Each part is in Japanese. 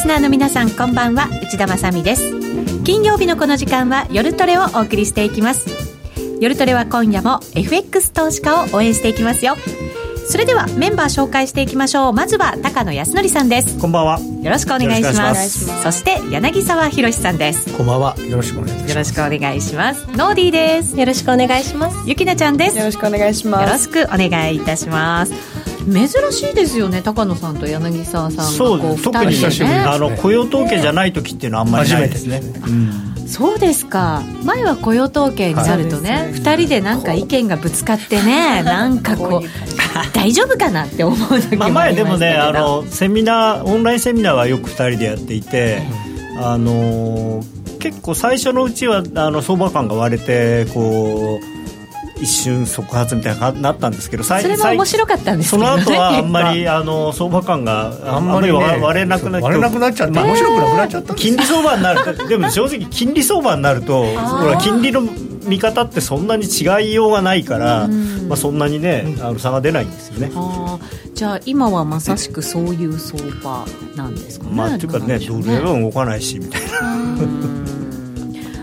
スナーの皆さんこんばんは。内田まさです。金曜日のこの時間は夜トレをお送りしていきます。夜トレは今夜も FX 投資家を応援していきますよ。それではメンバー紹介していきましょう。まずは高野康則さんです。こんばんは。よろしくお願いします。そして柳沢博さんです。こんばんは。よろしくお願いします。よろしくお願いします。ノーディーです。よろしくお願いします。ゆきなちゃんです。よろしくお願いします。よろしくお願いいたします珍しいですよね高野さんと柳沢さんそう特に久しぶりあの雇用統計じゃない時っていうのはあんまりないですね、うんそうですか。前は雇用統計になるとね、はい、2人でなんか意見がぶつかってねなんかこう大丈夫かなって思う時もまあ前でもねあのセミナーオンラインセミナーはよく2人でやっていて、あの結構最初のうちはあの相場感が割れてこう一瞬即発みたいになったんですけどそれも面白かったんですけど、ね、その後はあんまり あの相場感があんまり割れなくなっちゃ割れなくなっちゃって、面白くなくなっちゃった金利相場になるとでも正直金利相場になると ほら金利の見方ってそんなに違いようがないから、まあ、そんなにねあの差が出ないんですよね。じゃあ今はまさしくそういう相場なんですかね。まあ、というかねドル円は動かないしみたいな。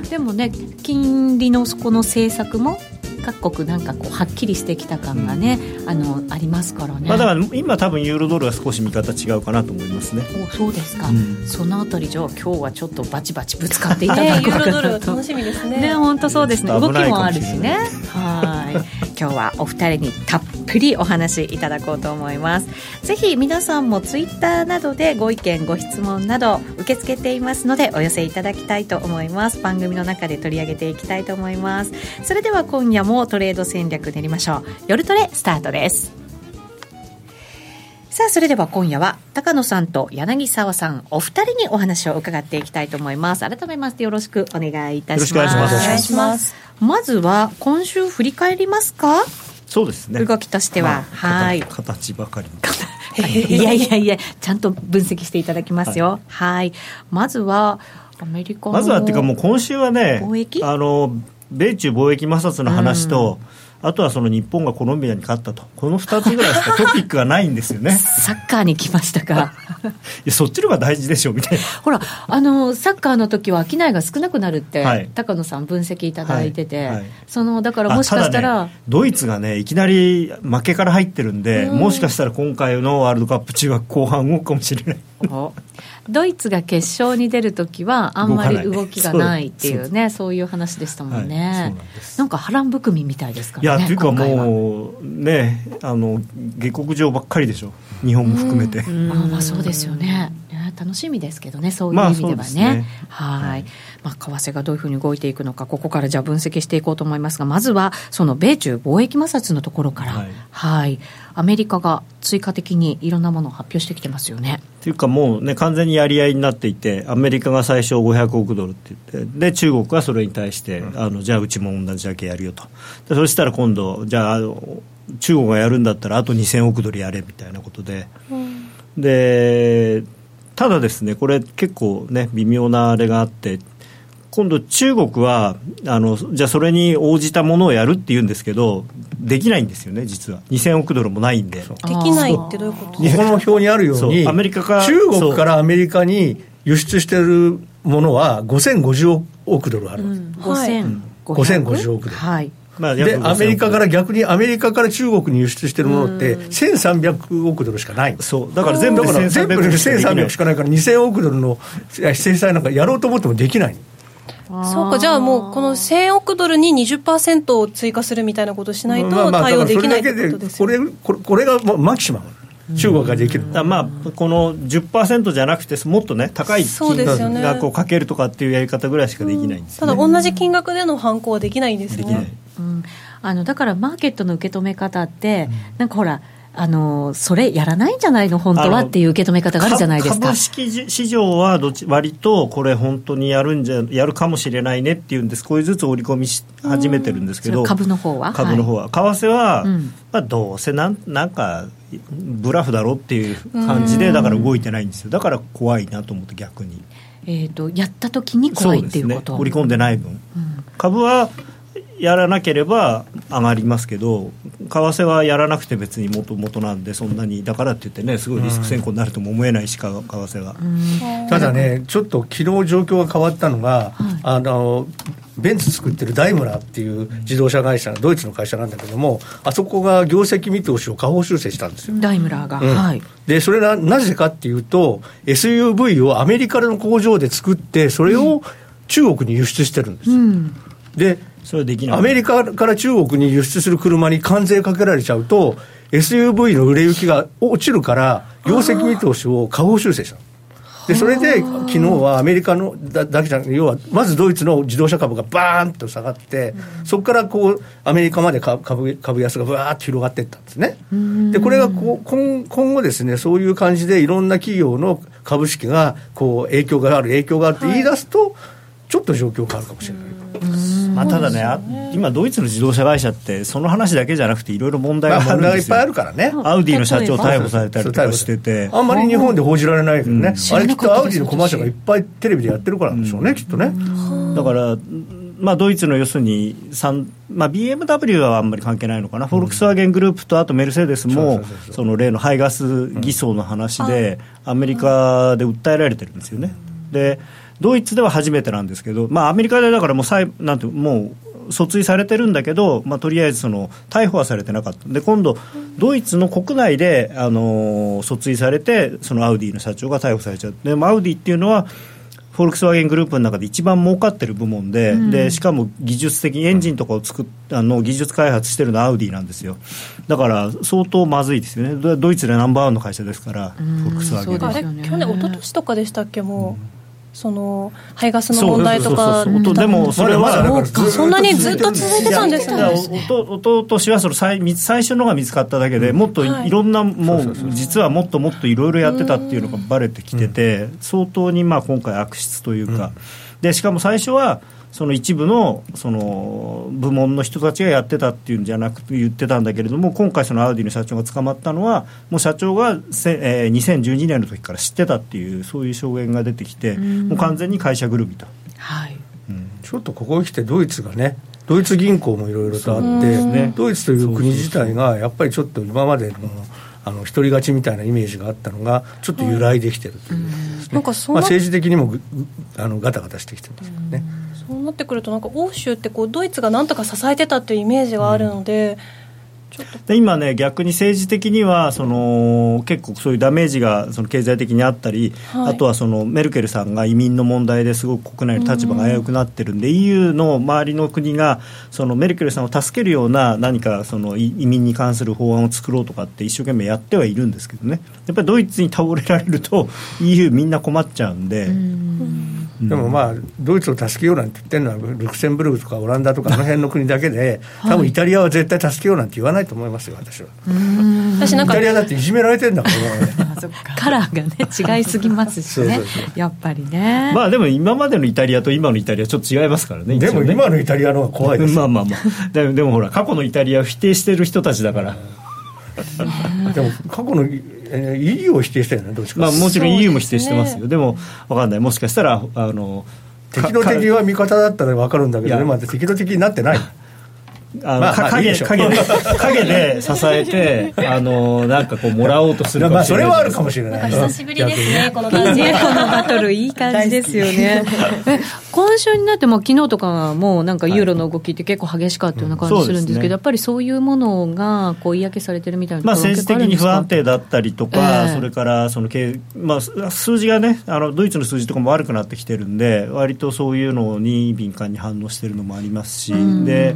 でもね金利のこの政策も各国なんかこうはっきりしてきた感がね、うん、あのありますからね、まあ、だから今多分ユーロドルは少し見方違うかなと思いますね。おそうですか、うん、そのあたりじゃあ今日はちょっとバチバチぶつかっていただくかなと、ユーロドル楽しみですね。ね本当そうですね。動きもあるしね。はい。今日はお二人にたっぷりお話いただこうと思います。ぜひ皆さんもツイッターなどでご意見ご質問など受け付けていますのでお寄せいただきたいと思います。番組の中で取り上げていきたいと思います。それでは今夜もトレード戦略練りましょう。夜トレスタートです。さあそれでは今夜は高野さんと柳沢さんお二人にお話を伺っていきたいと思います。改めましてよろしくお願いいたします。よろしくお願いします。まずは今週振り返りますか？そうですね。動きとしては、まあ、はい。形ばかり。いやいやいやちゃんと分析していただきますよ。はい。まずはアメリカまずはっていうかもう今週はねあの米中貿易摩擦の話と、うん。あとはその日本がコロンビアに勝ったと、この2つぐらいしか トピックがないんですよね。サッカーに来ましたか？いや、そっちの方が大事でしょみたいな。ほら、あのサッカーの時は商いが少なくなるって、はい、高野さん、分析いただいてて、はいはい、そのだからもしかしたら、ね、ドイツがね、いきなり負けから入ってるんで、ん。もしかしたら今回のワールドカップ中は後半動くかもしれない。ドイツが決勝に出るときは、あんまり動きがないっていうね、そういう話でしたもんね、はい、なんか波乱含みみたいですからね。いや、というかもう、ね、あの下克上ばっかりでしょ、日本も含めて。あまあそうですよね楽しみですけどね、そういう意味ではね。まあ、ねはい、まあ、為替がどういうふうに動いていくのか、ここからじゃあ分析していこうと思いますが、まずは、その米中貿易摩擦のところから、はい、はい、アメリカが追加的にいろんなものを発表してきてますよね。というか、もうね、完全にやり合いになっていて、アメリカが最初500億ドルって言って、で、中国はそれに対して、うん、あのじゃあ、うちも同じだけやるよと。でそしたら今度、じゃあ、中国がやるんだったら、あと2000億ドルやれみたいなことで。うんでただですね、これ結構ね、微妙なあれがあって、今度中国はあのじゃあそれに応じたものをやるって言うんですけどできないんですよね実は。2000億ドルもないんで。できないってどういうこと日本の表にあるようにアメリカから中国からアメリカに輸出してるものは5050億ドルあるん。です、うん、5050億ドル、はいまあ、でアメリカから逆にアメリカから中国に輸出してるものって1300億ドルしかない。そう。だから全部で1300しかないから2000億ドルの制裁なんかやろうと思ってもできない。そうか、じゃあもう、この1000億ドルに20%を追加するみたいなことをしないと対応できないってことですよ、ね、これこれがマキシマム。中国ができる、まあ、この10%じゃなくて、もっとね、高い金額をかけるとかっていうやり方ぐらいしかできないんです、ね、ただ、同じ金額での犯行はできないんですね。うん、あのだからマーケットの受け止め方って、なんかほら、あのそれやらないんじゃないの、本当はっていう受け止め方があるじゃないですか。株式市場はどっち割とこれ、本当にやるんじゃやるかもしれないねっていうんで、少しずつ織り込みし始めてるんですけど、株の方は？株の方は、はい、為替は、うん、まあ、どうせなんなんか、ブラフだろっていう感じで、だから動いてないんですよ、だから怖いなと思って、逆に。えーと、やった時に怖いっていうこと、ね、織り込んでない分、うん、株はやらなければ上がりますけど替はやらなくて別にもともとなんでそんなにだからって言ってねすごいリスク先行になるとも思えないし、為替が、ただねちょっと昨日状況が変わったのが、はい、あのベンツ作ってるダイムラーっていう自動車会社ドイツの会社なんだけどもあそこが業績見通しを下方修正したんですよ。ダイムラーが、うん、はい。でそれがなぜかっていうと SUV をアメリカの工場で作ってそれを中国に輸出してるんです、うん、でそれできないアメリカから中国に輸出する車に関税かけられちゃうと SUV の売れ行きが落ちるから業績見通しを下方修正したでそれで昨日はアメリカのだだけじゃなくて要はまずドイツの自動車株がバーンと下がって、うん、そこからこうアメリカまで株株安がぶわーっと広がっていったんですね。でこれがこう今今後ですねそういう感じでいろんな企業の株式がこう影響がある影響があるって言い出すと、はい、ちょっと状況変わるかもしれない。まあ、ただね、今、ドイツの自動車会社って、その話だけじゃなくて、いろいろ問題があるんですよ、いっぱいあるからね、アウディの社長、逮捕されたりとかしてて、あんまり日本で報じられないけどね、うん、あれきっとアウディのコマーシャルがいっぱいテレビでやってるからなんでしょうね、うん、きっとね。だからまあ、ドイツの要するに、まあ、BMW はあんまり関係ないのかな、フォルクスワーゲングループとあとメルセデスも、その例の排ガス偽装の話で、アメリカで訴えられてるんですよね。でドイツでは初めてなんですけど、まあ、アメリカでだからもうさいなんてもう訴追されてるんだけど、まあ、とりあえずその逮捕はされてなかった。で今度、ドイツの国内で、あの訴追されてそのアウディの社長が逮捕されちゃう。でアウディっていうのはフォルクスワーゲングループの中で一番儲かってる部門でうん、でしかも技術的にエンジンとかを作っあの技術開発してるのはアウディなんですよ。だから相当まずいですよね。ドイツでナンバーワンの会社ですから、フォルクスワーゲン、ね、去年一昨年とかでしたっけもう、その排ガスの問題とかでもそれはそんなにずっと続いてたんですね。おととしはその最最初のが見つかっただけでもっといろんな、もう実はもっともっといろいろやってたっていうのがばれてきてて相当にまあ今回悪質というか、でしかも最初はその一部のその部門の人たちがやってたっていうんじゃなくて言ってたんだけれども今回そのアウディの社長が捕まったのはもう社長がせ、えー、2012年の時から知ってたっていうそういう証言が出てきてもう完全に会社ぐるみと、はい。うん、ちょっとここに来てドイツがねドイツ銀行もいろいろとあって、ね、ドイツという国自体がやっぱりちょっと今までのあの独り勝ちみたいなイメージがあったのがちょっと揺らいできてるという、ね、まあ、政治的にもあのガタガタしてきてますね。そうなってくるとなんか欧州ってこうドイツがなんとか支えてたっていうイメージがあるので、で今ね、逆に政治的にはその結構そういうダメージがその経済的にあったり、はい、あとはそのメルケルさんが移民の問題ですごく国内の立場が危うくなってるんで、うん、EU の周りの国がそのメルケルさんを助けるような何かその移民に関する法案を作ろうとかって一生懸命やってはいるんですけどね、やっぱりドイツに倒れられると EU みんな困っちゃうんで。うんでもまあ、ドイツを助けようなんて言ってるのは、ルクセンブルクとかオランダとか、あの辺の国だけで、多分イタリアは絶対助けようなんて言わないと思いますよ、私は。私なんかイタリアだっていじめられてるんだ から、カラーがね、違いすぎますしね、やっぱりね。まあでも、今までのイタリアと今のイタリア、ちょっと違いますからね、でも今のイタリアの方が怖いです。まあまあまあ、でもでもほら、過去のイタリアを否定してる人たちだから。でも過去の EU を否定したよね、どっちか、まあ、もちろん EU も否定してますよ、ででも分かんない、もしかしたらあの敵の敵は味方だったら分かるんだけど、今、敵の敵になってない。あの、まあ、影影で影で支えて あのなんかこうもらおうとするまあそれはあるかもしれない。久しぶりですねこの感じこのバトルいい感じですよね。今週になっても昨日とかもなんかユーロの動きって結構激しかったような感じするんですけど、はいうんね、やっぱりそういうものがこう嫌気されてるみたいなまあ政治的に不安定だったりとか、えー、それからそのまあ数字がねあのドイツの数字とかも悪くなってきてるんで割とそういうのに敏感に反応してるのもありますし、うん、で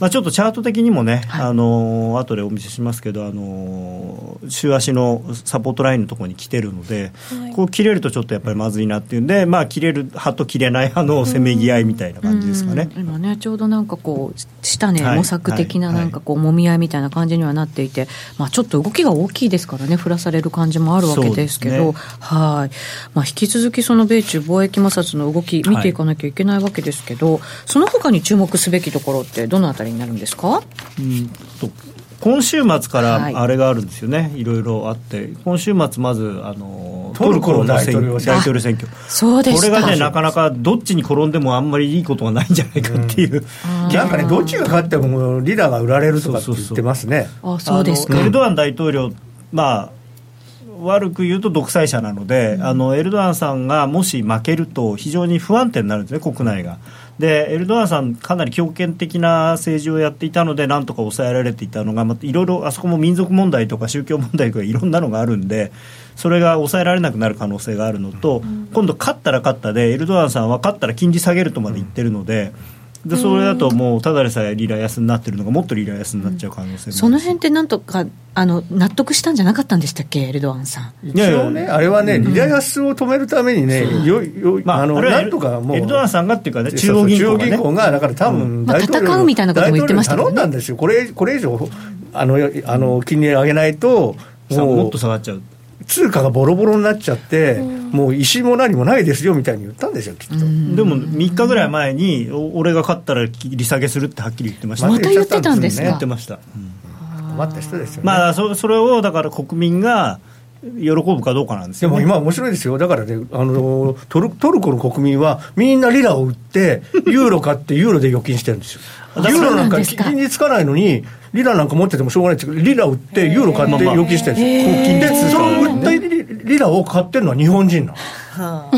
まあ、ちょっとチャート的にもね、はい、あの後でお見せしますけど、あの週足のサポートラインのところに来てるので、はい、こう切れるとちょっとやっぱりまずいなっていうんで、まあ、切れる派と切れない派のせめぎ合いみたいな感じですかね、今ね、ちょうどなんかこう、下ね、模索的ななんかこう、もみ合いみたいな感じにはなっていて、まあ、ちょっと動きが大きいですからね、振らされる感じもあるわけですけど、ね、はい。まあ、引き続きその米中貿易摩擦の動き、見ていかなきゃいけないわけですけど、はい、その他に注目すべきところって、どのあたりになるんですか？うんと今週末からあれがあるんですよね、はい、いろいろあって、今週末、まずあののトルコの大統領選挙。そうですこれがねなかなかどっちに転んでもあんまりいいことはないんじゃないかっていう、うん、なんかねどっちが勝ってもリーダーが売られるとかって言ってますね。あそうですか。エルドアン大統領まあ悪く言うと独裁者なので、うん、あのエルドアンさんがもし負けると非常に不安定になるんですね国内が。でエルドアンさん、かなり強権的な政治をやっていたので、なんとか抑えられていたのが、まいろいろあそこも民族問題とか宗教問題とかいろんなのがあるんで、それが抑えられなくなる可能性があるのと、うん、今度、勝ったら勝ったで、エルドアンさんは勝ったら金利下げるとまで言ってるので。でそれだともうただでさえリラ安になってるのがもっとリラ安になっちゃう可能性も、その辺ってなんとかあの納得したんじゃなかったんでしたっけ？エルドアンさん。一応ねあれはね、リラ安を止めるためにね、よよまあ、あのなんとかもうエルドアンさんがっていうかね中央銀行が、ね、銀行がだから多分、まあ、戦うみたいなことも言ってましたけど、ね、頼んだんですよこれこれ以上あのあの金利上げないともっと下がっちゃう通貨がボロボロになっちゃって、うん、もう石も何もないですよみたいに言ったんですよ、きっと。でも3日ぐらい前に、俺が勝ったら利下げするってはっきり言ってました、また言ってたんですか？言ってました。困った人ですよ、ね、まあそ、それをだから国民が喜ぶかどうかなんですよ、ね、でも今、面白いですよ、だからねあのトル、トルコの国民はみんなリラを売って、ユーロ買って、ユーロで預金してるんですよ。ユーロなんか金利つかないのに、リラなんか持っててもしょうがないですけど、リラ売って、ユーロ買って預金してるんですよ。リラを買ってるのは日本人なの。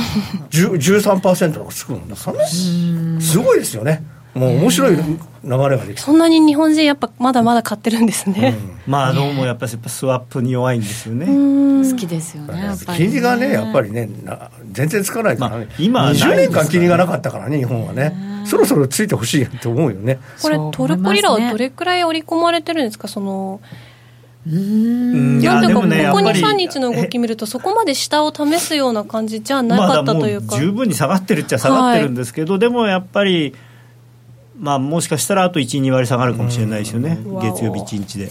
13%のがつくんだからね。すごいですよね。もう面白い流れができそんなに日本人やっぱまだまだ買ってるんですね、うん、まあどうもやっぱりスワップに弱いんですよね。好きですよね金利がねやっぱりね全然つかない。からね、まあ、今20年間金利がなかったからね日本はね。そろそろついてほしいと思うよね。これトルコリラはどれくらい織り込まれてるんですか？そのうん。なんていうか、ね、ここ2、3日の動き見ると、そこまで下を試すような感じじゃなかったというか、ま、十分に下がってるっちゃ下がってるんですけど、はい、でもやっぱり、まあ、もしかしたらあと1、2割下がるかもしれないですよね、月曜日1日で。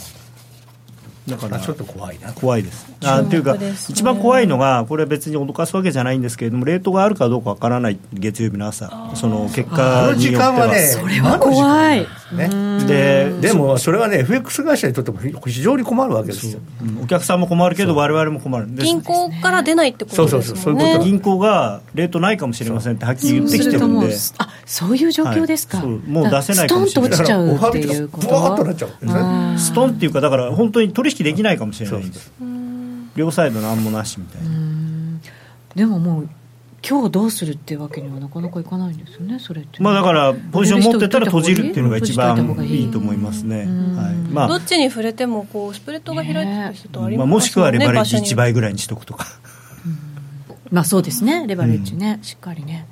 だからちょっと怖いな。怖いです。あっていうか、一番怖いのがこれは別に脅かすわけじゃないんですけれどもレートがあるかどうかわからない月曜日の朝その結果によっては、ね、それは怖い、ね、ででもそれはね FX 会社にとっても非常に困るわけですよ、お客さんも困るけど我々も困る。銀行から出ないってことですよね。そうそうそういうこと。銀行がレートないかもしれませんってはっきり言ってきてるんで。あそういう状況ですか、はい、もう出せないかもしれない。ストンと落ちちゃうっていうことストンっていうかだから本当に取引できないかもしれないんです。両サイド何もなしみたいな。でももう今日どうするっていうわけにはなかなかいかないんですよね、それってまあだからポジション持ってたら閉じるっていうのが一番いいと思いますね、はい。まあ、どっちに触れてもこうスプレッドが開いてる人あります、ねまあ、もしくはレバレッジ1倍ぐらいにしとくとか、まあそうですね。レバレッジね、しっかりね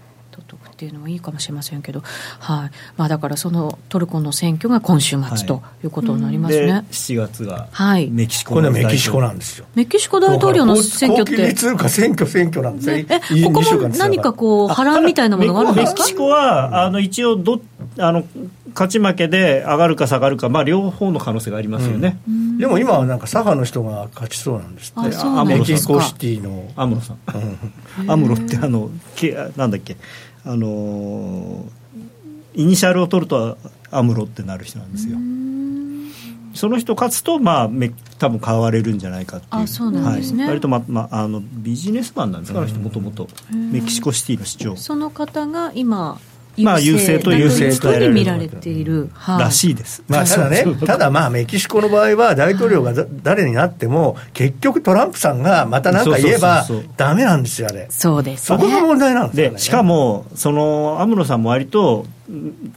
っていうのもいいかもしれませんけど、はい。まあ、だからそのトルコの選挙が今週末とい。うことになりますね、はい、7月がメキシコ、はい、これメキシコなんですよ。メキシコ大統領の選挙って。通貨選挙選挙なんですよ、えここも何かこう波乱みたいなものがあるんですか？メキシコはあの一応どあの勝ち負けで上がるか下がるか、まあ、両方の可能性がありますよね、うん、でも今はなんか左派の人が勝ちそうなんですって。アムロシティの。アムロさん。アムロってあのけなんだっけあのイニシャルを取るとアムロってなる人なんですよ。その人勝つと、まあ、め多分買われるんじゃないかっていう。あそうなんですね、はい、割と、ままあ、あのビジネスマンなんですか、あの人もともとメキシコシティの市長。その方が今まあ、優勢と優勢とに見られている、らしいです、まあ、ただね、ただまあ、メキシコの場合は、大統領が誰になっても、結局、トランプさんがまた何か言えば、だめなんですよ、あれ、そうです、そこが問題なんですよ、ね、しかも、そのアムロさんも割と、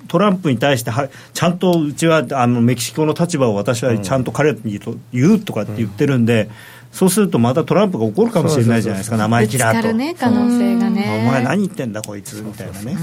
トランプに対しては、ちゃんとうちはあのメキシコの立場を私はちゃんと彼に言うとかって言ってるんで。うんそうするとまたトランプが起こるかもしれないじゃないですか、生意気だと。ね、可能性がね。お前何言ってんだ、こいつみたいなね。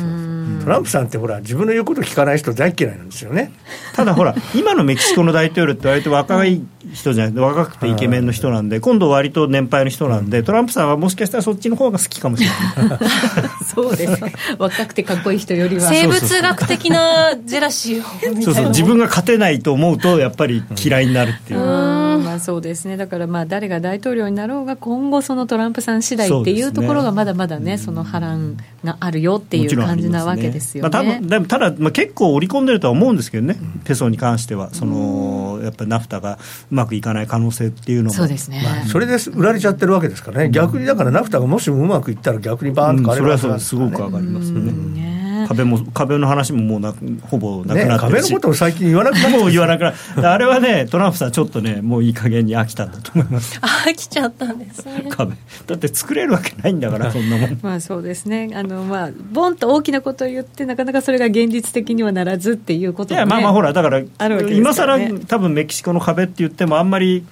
トランプさんってほら、自分の言うこと聞かない人大嫌いなんですよね。ただほら、今のメキシコの大統領って割と若い人じゃない、若くてイケメンの人なんで、今度割と年配の人なんで、トランプさんはもしかしたらそっちの方が好きかもしれない。そうですね。若くてかっこいい人よりは。生物学的なジェラシーをそうそう、自分が勝てないと思うと、やっぱり嫌いになるっていう。あそうですね、だからまあ誰が大統領になろうが、今後、そのトランプさん次第っていうところが、まだまだね、その波乱があるよっていう感じなわけですよね。ねまあ、ただ、まあ、結構織り込んでるとは思うんですけどね、ペソに関しては、そのやっぱりナフタがうまくいかない可能性っていうのも、そうですね、まあ、それで売られちゃってるわけですからね、逆にだからナフタがもしもうまくいったら、逆にバーンとか、うん、それはすごく上がりますよね。壁も壁の話ももうなほぼなくなってるし、ね、壁のことを最近言わなくなもう言わなくなあれはねトランプさんちょっとねもういい加減に飽きたんだと思います。飽きちゃったんですね。壁。だって作れるわけないんだから そんなもん。まあそうですね。あのまあボンと大きなことを言ってなかなかそれが現実的にはならずっていうこと、ね、いやまあまあほらだから今更多分メキシコの壁って言ってもあんまり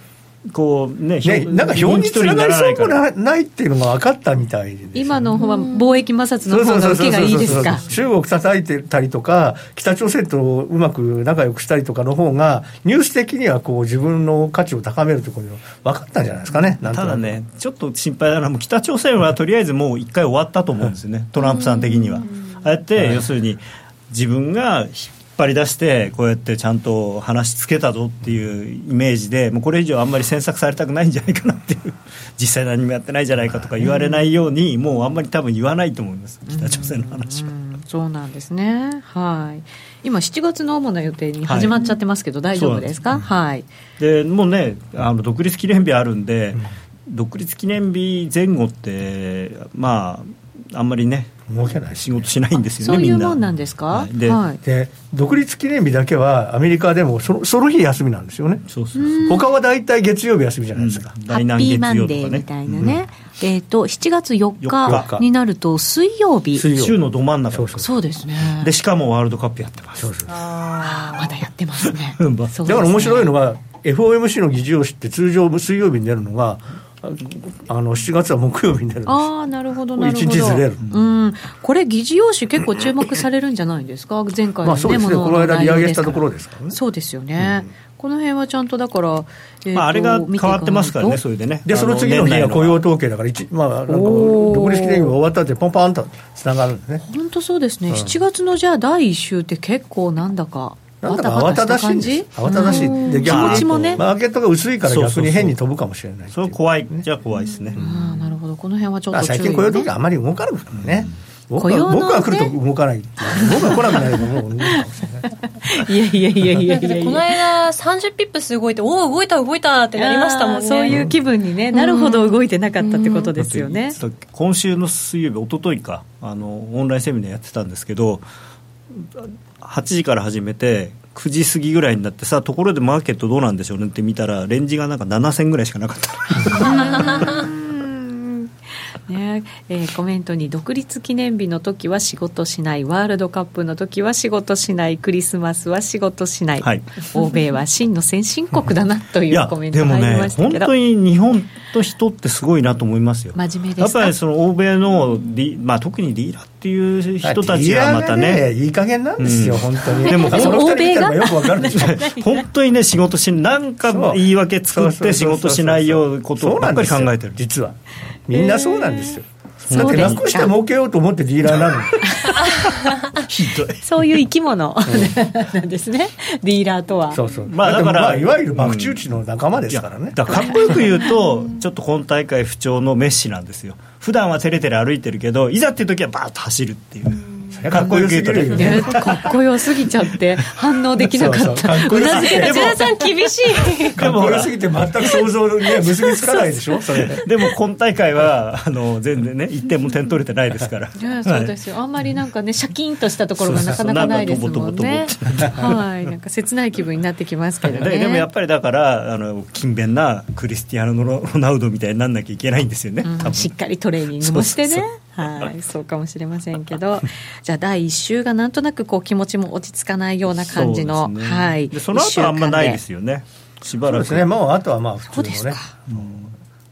こうね、ねなんか表につながりそうもないっていうのが分かったみたいで、今の方は貿易摩擦の方が受けがいいですか？中国叩いてたりとか、北朝鮮とうまく仲良くしたりとかの方が、ニュース的にはこう自分の価値を高めるとこと分かったんじゃないですかね、ただね、ちょっと心配なのは、北朝鮮はとりあえずもう一回終わったと思うんですよね、トランプさん的には。ああやって、要するに自分が張り出してこうやってちゃんと話しつけたぞっていうイメージでもうこれ以上あんまり詮索されたくないんじゃないかなっていう 実際何もやってないじゃないかとか言われないようにもうあんまり多分言わないと思います北朝鮮の話は。そうなんですね。はい。今7月の主な予定に始まっちゃってますけど、はい、大丈夫ですか、はい、でもうねあの独立記念日あるんで、うん、独立記念日前後ってまああんまりね動けない。仕事しないんですよね、そういうもんなんですか、はい、ではい、で独立記念日だけはアメリカでもそのその日休みなんですよね。そうそうそう他は大体月曜日休みじゃないですか、うん、ハッピーマンデーみたいなね、うん、えっ、ー、と7月4日になると水曜日。週のど真ん中。そうそうですね。でしかもワールドカップやってます。そうそうああまだやってま すね。だから面白いのが FOMC の議事要旨って通常水曜日に出るのがあの7月は木曜日になるんです。ああなるほどなるほど。1日ずれる、うん、これ議事要旨結構注目されるんじゃないですか？前回の、ね、まあ、そうですね。この間利上げしたところですからね。そうですよね、うん、この辺はちゃんとだから、えー、まあ、あれが変わってますからねそれでね。でその次の日は雇用統計だからまあなんか独立記念日が終わったってポンポンとつながるんですね。本当そうですね、うん、7月のじゃあ第1週って結構なんだかなんだか慌ただしいんです慌ただしい。で逆にもねマーケットが薄いから逆に変に飛ぶかもしれないそれ怖い。じゃ怖いですね。あなるほど。この辺はちょっと、最近雇用統計あんまり動かないからね、僕は僕は来ると動かない、僕は来なくなればもう動くかもしれない。いやいやいやいやいやこの間、30ピップス動いて、おお、動いた、動いたってなりましたもんね。そういう気分に、ね、なるほど動いてなかったってことですよね。今週の水曜日、一昨日か。あの、オンラインセミナーやってたんですけど、8時から始めて、9時過ぎぐらいになってさところでマーケットどうなんでしょうねって見たらレンジがなんか7000ぐらいしかなかった ね。えー、コメントに独立記念日の時は仕事しないワールドカップの時は仕事しないクリスマスは仕事しない、はい、欧米は真の先進国だなというコメントが入りましたけど、ね、本当に日本と人ってすごいなと思いますよ。真面目やっぱりその欧米のデまあ、特にディーラーっていう人たちはまたね。ねいい加減なんですよ、うん、本当に。でもその欧米が？よくわかるんです 本当にね仕事しなんか言い訳作って仕事しないようなことばっかり考えてる。実はみんなそうなんですよ、だって楽して儲けようと思ってディーラーなの ひどい。そういう生き物。なんですね、ディーラーとは。そうそう。まあ、だから、まあ、いわゆる博打打ちの仲間ですからね。だかかっこよく言うと、ちょっと今大会不調のメッシなんですよ。普段はてれてれ歩いてるけど、いざっていう時はバーッと走るっていう。かっこよすぎるよね。かっこよすぎちゃって反応できなかった。うなずけ内田さん厳しい。かっこよすぎて全く想像に結びつかないでしょ？それ。でも今大会はあの全然ね1点も点取れてないですから。そうですよ。あんまりなんかねシャキンとしたところがなかなかないですもんね。はい。なんか切ない気分になってきますけどね。でもやっぱりだからあの勤勉なクリスティアーノ・ロナウドみたいになんなきゃいけないんですよね、うん、しっかりトレーニングもしてねはい、そうかもしれませんけど、じゃあ、第1週がなんとなくこう気持ちも落ち着かないような感じの、ね、はい、その後はあんまないですよね、しばらく。ですね、もうあとはまあ普通のね、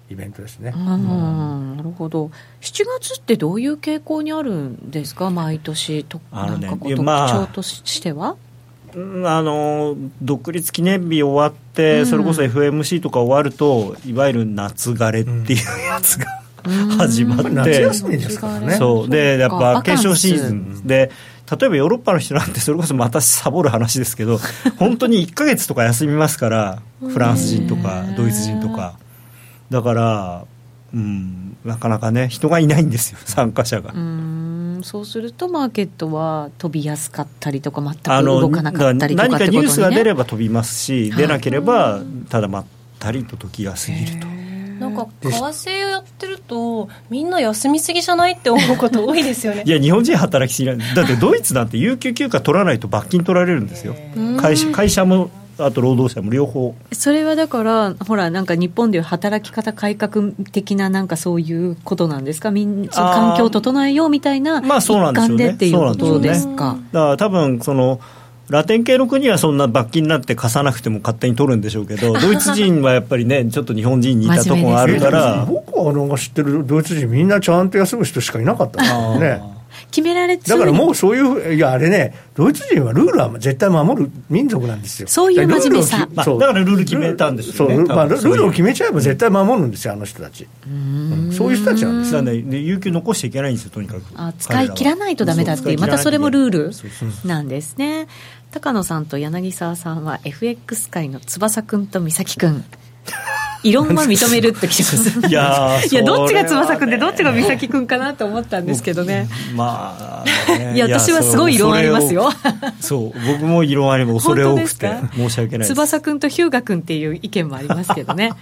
イベントですね。なるほど。7月ってどういう傾向にあるんですか、毎年と、あのね、なんかこう特徴としては、あの独立記念日終わって、うん、それこそ FMC とか終わるといわゆる夏枯れっていうやつが、始まって、夏休みですからね。そう。で、やっぱ決勝シーズンで、例えばヨーロッパの人なんてそれこそまたサボる話ですけど 本当に1か月とか休みますからフランス人とかドイツ人とか。だからうん。なかなかね人がいないんですよ参加者が。そうするとマーケットは飛びやすかったりとか全く動かなかったりとか、ね、何かニュースが出れば飛びますし、出なければただまったりと時が過ぎると。なんか為替をやってるとみんな休みすぎじゃないって思うこと多いですよね。いや日本人働きすぎない。だってドイツなんて有給休暇取らないと罰金取られるんですよ。会社会社もあと労働者も両方。それはだからほらなんか日本でいう働き方改革的ななんかそういうことなんですか？みん環境を整えようみたいな一環でっていうことですか、だから多分そのラテン系の国はそんな罰金なんて貸さなくても勝手に取るんでしょうけど、ドイツ人はやっぱりね、ちょっと日本人に似たところがあるから、僕はなんか知ってるドイツ人、みんなちゃんと休む人しかいなかったですね。決められだからもうそういう、いや、あれね、ドイツ人はルールは絶対守る民族なんですよ。そういう真面目さ。まあ、だからルール決めたんですよ、ね、そう、まあ、ルールを決めちゃえば絶対守るんですよ、あの人たち。そういう人たちなんですよ。ね、有給残しちゃいけないんですよ、とにかく。あ使い切らないとだめだっていう、またそれもルールなんですね。高野さんと柳沢さんは FX 界の翼くんと美咲くん。異論は認めるってきてます。いやいやどっちが翼くんでどっちが美咲くんかなと思ったんですけどね。まあ、ね、いや私はすごい異論ありますよ。そう僕も異論あります。恐れ多くて申し訳ない翼くんと日向くんっていう意見もありますけどね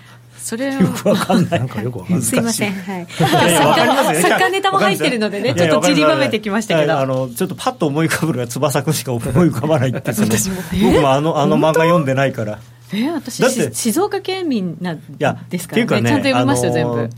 それよくわかんない。なんかよくわかんない。すいません。はい。サッカーネタも入ってるのでね、ちょっと散りばめてきましたけど。あの、ちょっとパッと思い浮かぶのが翼くんしか思い浮かばないって、僕もあの、あの漫画読んでないから。え？ー、私静岡県民なんですからね、ね、ちゃんと読みましたよ、全部。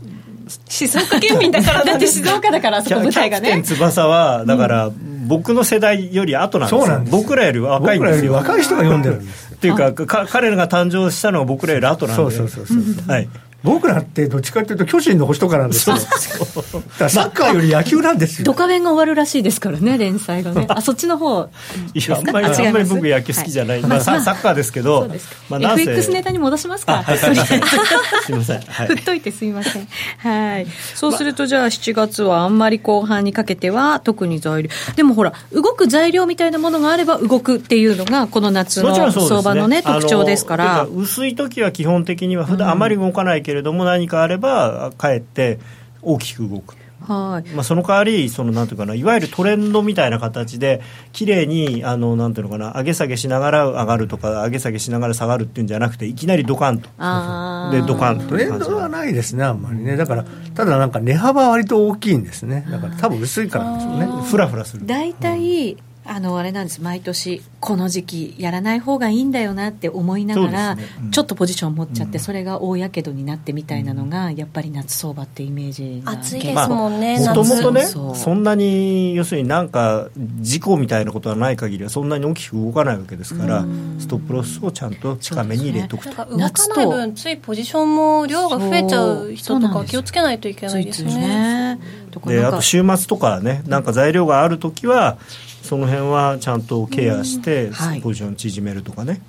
静岡県民だからだって静岡だからそこ舞台がね翼はだから、僕の世代より後なんですよ僕らより若いんですよ若い人が読んでるんですっていうかか彼らが誕生したのは僕らより後なんで。そうそうそうそう、はい僕らってどっちかというと巨人の星とかなんですよ。サッカーより野球なんですよ。ドカベンが終わるらしいですからね、連載がね。あ、そっちの方いや、あんまり、あんまり僕野球好きじゃない。まあ、サッカーですけど、まあ、FX ネタに戻しますか？すみません。振っといてすみません。はい。そうすると、じゃあ7月はあんまり後半にかけては特に材料。でもほら、動く材料みたいなものがあれば動くっていうのが、この夏の相場のね、特徴ですから。薄い時は基本的には普段あまり動かないけれども、何かあればかえって大きく動く。はい。まあ、その代わりそのなんていうかないわゆるトレンドみたいな形で綺麗にあのなんていうのかな上げ下げしながら上がるとか上げ下げしながら下がるっていうんじゃなくていきなりドカンと。でドカンとトレンドはないですねあんまりね。だからただなんか値幅は割と大きいんですね。だから多分薄いからなんでしょうねふらふらする。大体、うんあのあれなんです。毎年この時期やらない方がいいんだよなって思いながら、ね。うん、ちょっとポジション持っちゃって、うん、それが大やけどになってみたいなのが、やっぱり夏相場ってイメージ暑いですもんね、もともとねそんなに要するになんか事故みたいなことはない限りはそんなに大きく動かないわけですから、ストップロスをちゃんと近めに入れとくと、ね、動かない分ついポジションも量が増えちゃう人とか気をつけないといけないですね。であと週末とかねなんか材料がある時はその辺はちゃんとケアして、ポジション縮めるとかね。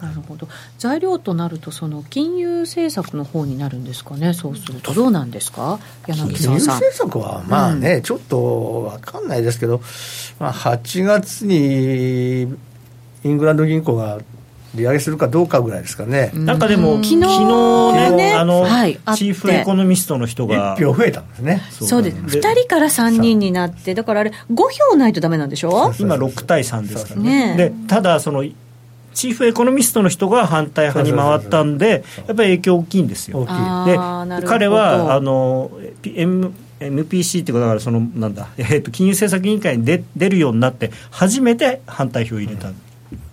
なるほど。材料となるとその金融政策の方になるんですかね？そうすると。どうなんですか？柳沢さん。金融政策はまあね、うん、ちょっと分かんないですけど、まあ、8月にイングランド銀行が利上げするかどうかぐらいですかね、なんかでも、昨日ね、あの、はい、チーフエコノミストの人が、1票増えたんですね、そう。です、2人から3人になって、だからあれ、5票ないとだめなんでしょ？今、6対3ですからね。でただそのチーフエコノミストの人が反対派に回ったんで、やっぱり影響大きいんですよ。で彼はあの M MPC っていうかだからそのなんだ、えー、と金融政策委員会に出出るようになって初めて反対票を入れた、うん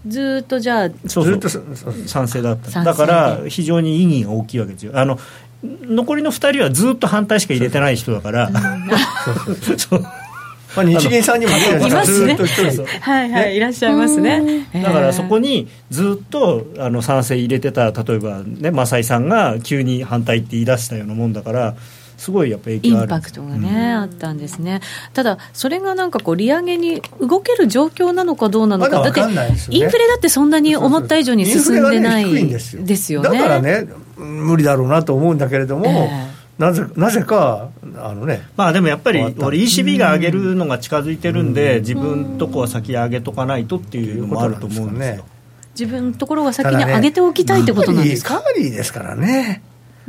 ずっとじゃあそうそう。賛成だった。だから非常に意義が大きいわけですよ。あの残りの2人はずっと反対しか入れてない人だから、そう。まあ、日銀さんにもいますね。はいはい、いらっしゃいますね。だからそこにずっとあの賛成入れてた例えばね正井さんが急に反対って言い出したようなもんだからすごいやっぱ影響インパクトがね、うん、あったんですね。ただそれがなんかこう利上げに動ける状況なのかどうなのか、ま、だってインフレだってそんなに思った以上に進んでないですよ。ね。だからね無理だろうなと思うんだけれども、えーなぜなぜかあのねまあでもやっぱり俺 ECB が上げるのが近づいてるんで、自分とこは先上げとかないとっていうのもあると思うんですよ。自分のところが先に上げておきたいってことなんですか、カーリーですからね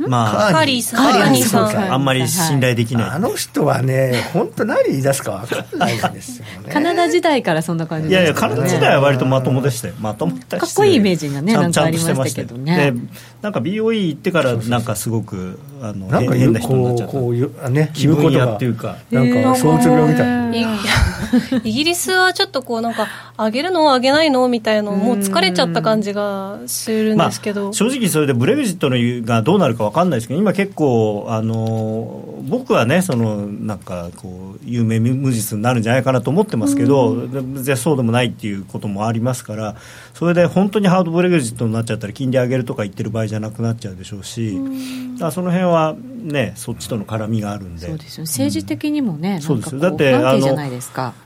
まあ、カーリーさん、カーリーさん、あんまり信頼できない、あの人はね、本当、何言い出すか分かんないんですよ、ね、カナダ時代からそんな感じ、ね、いやいや、カナダ時代は割とまともでしたよ、まともかっこいいイメージがね、なんかありましたけどね。なんか BOE 行ってから、なんかすごく、あのなんか変な人になっちゃった。こうね、言うことがっていうか、なんか、相うつ病みたい。な。イギリスはちょっとこう、なんか、上げるの上げないのみたいな、もう疲れちゃった感じがするんですけど、まあ、正直それでブレグジットのがどうなるか分かんないですけど、今結構、あの僕はね、そのなんかこう、有名無実になるんじゃないかなと思ってますけど、じゃそうでもないっていうこともありますから、それで本当にハードブレグジットになっちゃったら、金利上げるとか言ってる場合じゃなくなっちゃうでしょうし、うその辺はね、そっちとの絡みがあるんで、そうですよ政治的にもね、そうですだって、あの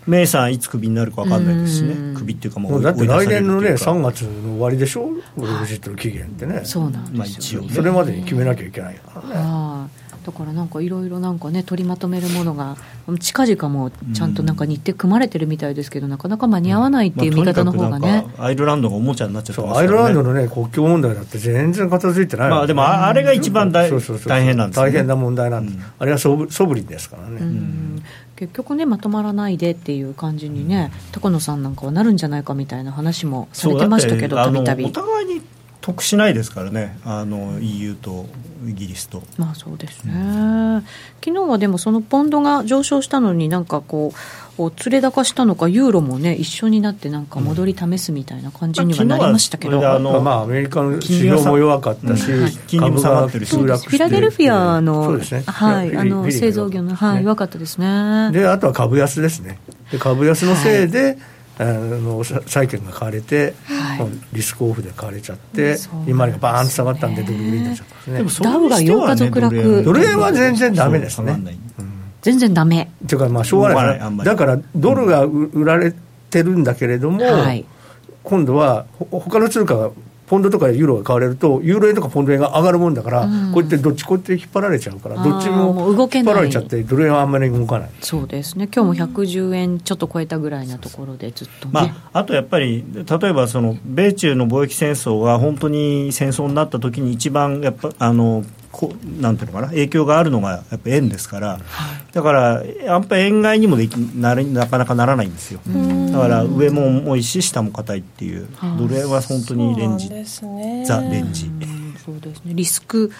メイさん、いつクビになるか分かんないですしね、クビっていうかもう、だって来年のね、3月の終わりでしょ、ブレグジットの期限ってね、そうなんですよ、まあ、一応、それまでに決めなきゃいけないからね。だからなんかいろいろなんかね取りまとめるものが近々もちゃんとなんか日程組まれてるみたいですけど、なかなか間に合わないっていう見方の方がね、まあ、アイルランドがおもちゃになっちゃってますから、ね、アイルランドのね国境問題だって全然片付いてない、まあ、でもあれが一番大大変なんです、ね、大変な問題なんで。す、うん、あれはソブソブリンですからね、結局ねまとまらないでっていう感じにね、高野さんなんかはなるんじゃないかみたいな話もされてましたけどたびたび。お互いに得しないですからね。あの EU とイギリスと。まあそうですね、うん、昨日はでもそのポンドが上昇したのになんかこう連れ高したのかユーロもね一緒になってなんか戻り試すみたいな感じにはなりましたけど、うん、あのまあアメリカの市場も弱かったし、金利も下がってるしフィラデルフィアの、ね、はい、あの製造業の、はい、弱かったですね。であとは株安ですね。で株安のせいで、はいあの債券が買われて、はい、リスクオフで買われちゃって、今がバーンと下がったんで、ドル売りになっちゃったんですね。でダウが8日続落、ドル円は全然だめですね。全然だめ。っていうか、まあ、しょうがないだから、ドルが売られてるんだけれども、はい、今度は他の通貨がポンドとかユーロが買われると、ユーロ円とかポンド円が上がるもんだから、うん、こうやってどっちこうやって引っ張られちゃうから、どっちも引っ張られちゃって、ドル円はあんまり動かない。そうですね、今日も110円ちょっと超えたぐらいなところで、ずっと、ね、まあ、あとやっぱり、例えばその米中の貿易戦争が本当に戦争になった時に、一番やっぱあのこなんていうのかな影響があるのがやっぱ円ですから、はい、だからやっぱり円買いにもできななかなかならないんですよ。だから上も重いし下も硬いっていう、ドル円は本当にレンジ、ね、ザ・レンジ。そうですね。リスク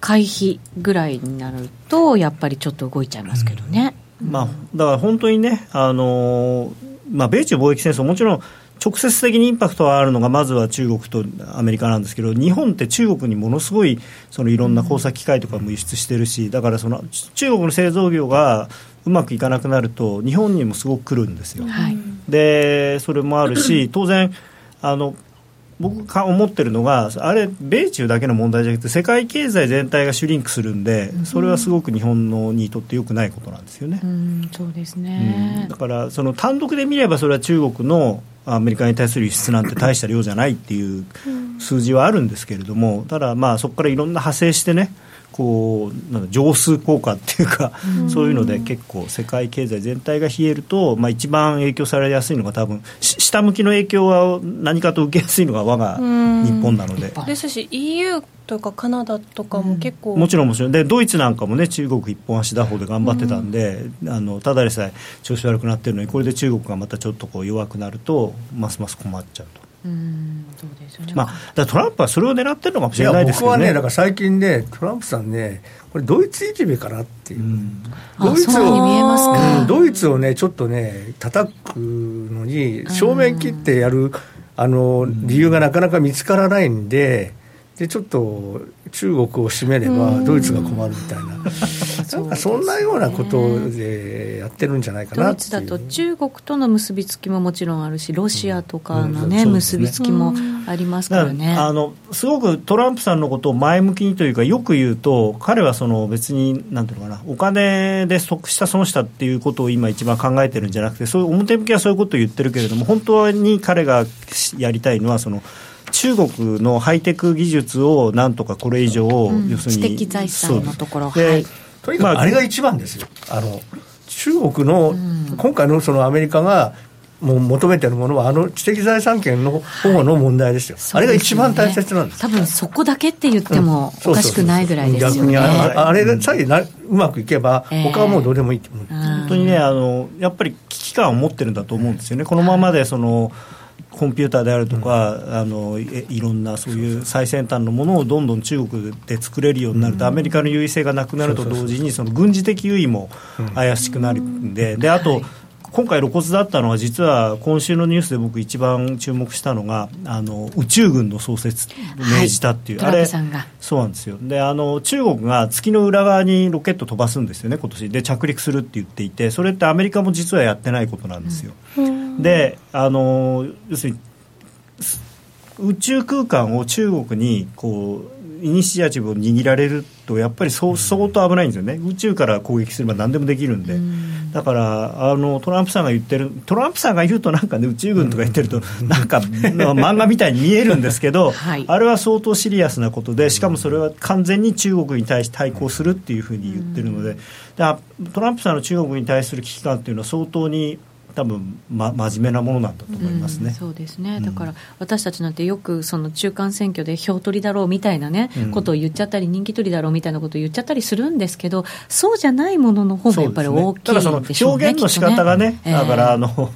回避ぐらいになるとやっぱりちょっと動いちゃいますけどね、うん、まあ、だから本当にねあのまあ、米中貿易戦争もちろん直接的にインパクトがあるのがまずは中国とアメリカなんですけど日本って中国にものすごいそのいろんな工作機械とかも輸出してるしだからその中国の製造業がうまくいかなくなると日本にもすごく来るんですよ。はい、でそれもあるし 当然あの僕が思ってるのがあれ米中だけの問題じゃなくて世界経済全体がシュリンクするんでそれはすごく日本のにとってよくないことなんですよね。うん、そうですね、うん、だからその単独で見ればそれは中国のアメリカに対する輸出なんて大した量じゃないっていう数字はあるんですけれどもただまあそこからいろんな派生してねこうなんか乗数効果っていうか、うそういうので結構世界経済全体が冷えると、まあ、一番影響されやすいのが多分下向きの影響は何かと受けやすいのが我が日本なので。ですし EU とかカナダとかも結構、うん、もちろんもちろん。でドイツなんかもね中国一本足打法で頑張ってたんで、うん、あのただでさえ調子悪くなってるのにこれで中国がまたちょっとこう弱くなるとますます困っちゃうと。うんそうですよね、まあ、トランプはそれを狙ってるのかもしれないですけど、ね、僕はね、だから最近ね、トランプさんね、これ、ドイツいじめかなっていう、うん、ドイツを、ドイツをね、ちょっとね、叩くのに、正面切ってやるあの理由がなかなか見つからないんで、でちょっと中国を占めればドイツが困るみたいな、なんかそんなようなことでやってるんじゃないかなドイツだと中国との結びつきももちろんあるし、ロシアとかのね、結びつきもありますからね。あのすごくトランプさんのことを前向きにというか、よく言うと、彼はその別に、なんていうのかな、お金で得した、損したっていうことを今、一番考えてるんじゃなくて、そういう表向きはそういうことを言ってるけれども、本当に彼がやりたいのは、その、中国のハイテク技術をなんとかこれ以上、うん、要するに知的財産のところ。で、はい。とにかくあれが一番ですよ。あの中国の、今回のそのアメリカがもう求めてるものは、あの知的財産権の保護の問題ですよ、はい、あれが一番大切なんです、多分そこだけって言ってもおかしくないぐらいですよね、逆にあれさえなうまくいけば、他はもうどうでもいいと思う、えー、本当にねあの、やっぱり危機感を持ってるんだと思うんですよね、このままでその、コンピューターであるとか、うん、あのいろんなそういう最先端のものをどんどん中国で作れるようになると、うん、アメリカの優位性がなくなると同時に、その軍事的優位も怪しくなるんで、であと、はい。今回露骨だったのは実は今週のニュースで僕一番注目したのがあの宇宙軍の創設命じたっていう、はい、あれそうなんですよ。であの中国が月の裏側にロケット飛ばすんですよね今年。で着陸するって言っていてそれってアメリカも実はやってないことなんですよ、うん、であの要するに宇宙空間を中国にこうイニシアチブを握られるとやっぱりそう相当危ないんですよね。宇宙から攻撃すれば何でもできるんで、だからあのトランプさんが言ってるトランプさんが言うとなんかね宇宙軍とか言ってると、なんか漫画みたいに見えるんですけど、はい、あれは相当シリアスなことでしかもそれは完全に中国に対して対抗するっていうふうに言ってるので、トランプさんの中国に対する危機感っていうのは相当に多分、ま、真面目なものなんだと思いますね、うん、そうですね、だから私たちなんてよくその中間選挙で票取りだろうみたいなね、うん、ことを言っちゃったり、人気取りだろうみたいなことを言っちゃったりするんですけど、そうじゃないものの方がやっぱり大きいでしょうね、ね。表現の仕方がね、ね。だからあの、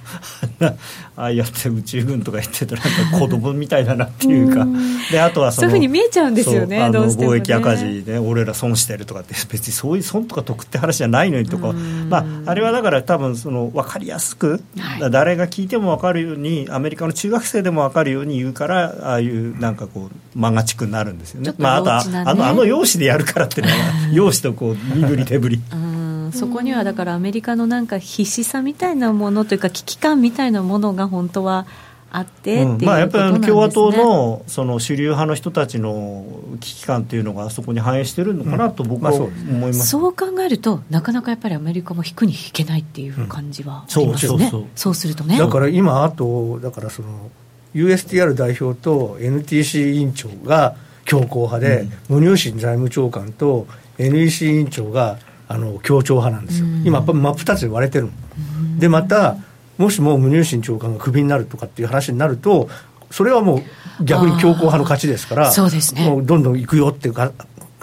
ああやって宇宙軍とか言ってたら、なんか子供みたいだなっていうか、であとはそそういうふうに見えちゃうんですよね、あの貿易赤字で、俺ら損してるとかって、別にそういう損とか得って話じゃないのにとか、まあ、あれはだから、多分その分かりやすく、はい、誰誰が聞いても分かるようにアメリカの中学生でも分かるように言うからああいうなんかこうになるんですよね、ね、まあ、あとあのあの用紙でやるからっていうのは用紙とこう身振り手振り。そこにはだからアメリカのなんか必死さみたいなものというか危機感みたいなものが本当はあってうん、まあ、やっぱり共和党のその主流派の人たちの危機感っていうのがそこに反映してるのかなと僕は思います、そう考えるとなかなかやっぱりアメリカも引くに引けないっていう感じはありますね、うん、そうそう。そうするとね。だから今あとだからその USTR 代表と NTC 委員長が強硬派で、うん、無入信財務長官と NEC 委員長があの協調派なんですよ、今真っ二つで割れてるでまたもしも無入信長官がクビになるとかっていう話になると、それはもう逆に強硬派の勝ちですから、そうですね、もうどんどん行くよっていうか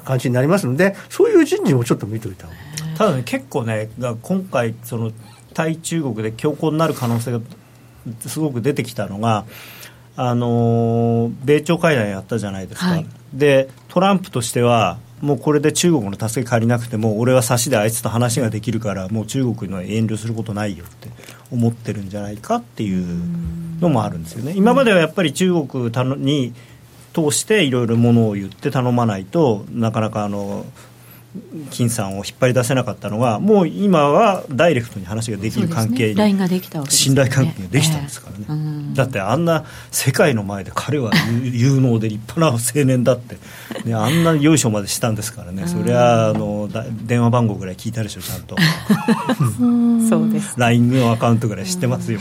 感じになりますので、そういう人事もちょっと見といたただね、結構ね、今回、その対中国で強硬になる可能性がすごく出てきたのが、あの米朝会談やったじゃないですか、はい、でトランプとしては、もうこれで中国の助け借りなくても、俺は差しであいつと話ができるから、もう中国の遠慮することないよって思ってるんじゃないかっていうのもあるんですよね。今まではやっぱり中国に通していろいろものを言って頼まないとなかなかあの金さんを引っ張り出せなかったのがもう今はダイレクトに話ができる関係に、ね、信頼関係ができたんですからね、えー、だってあんな世界の前で彼は有能で立派な青年だって、ね、あんなよいしょまでしたんですからね。そりゃあの電話番号ぐらい聞いたでしょちゃんと。そうです。LINE のアカウントぐらい知ってますよ、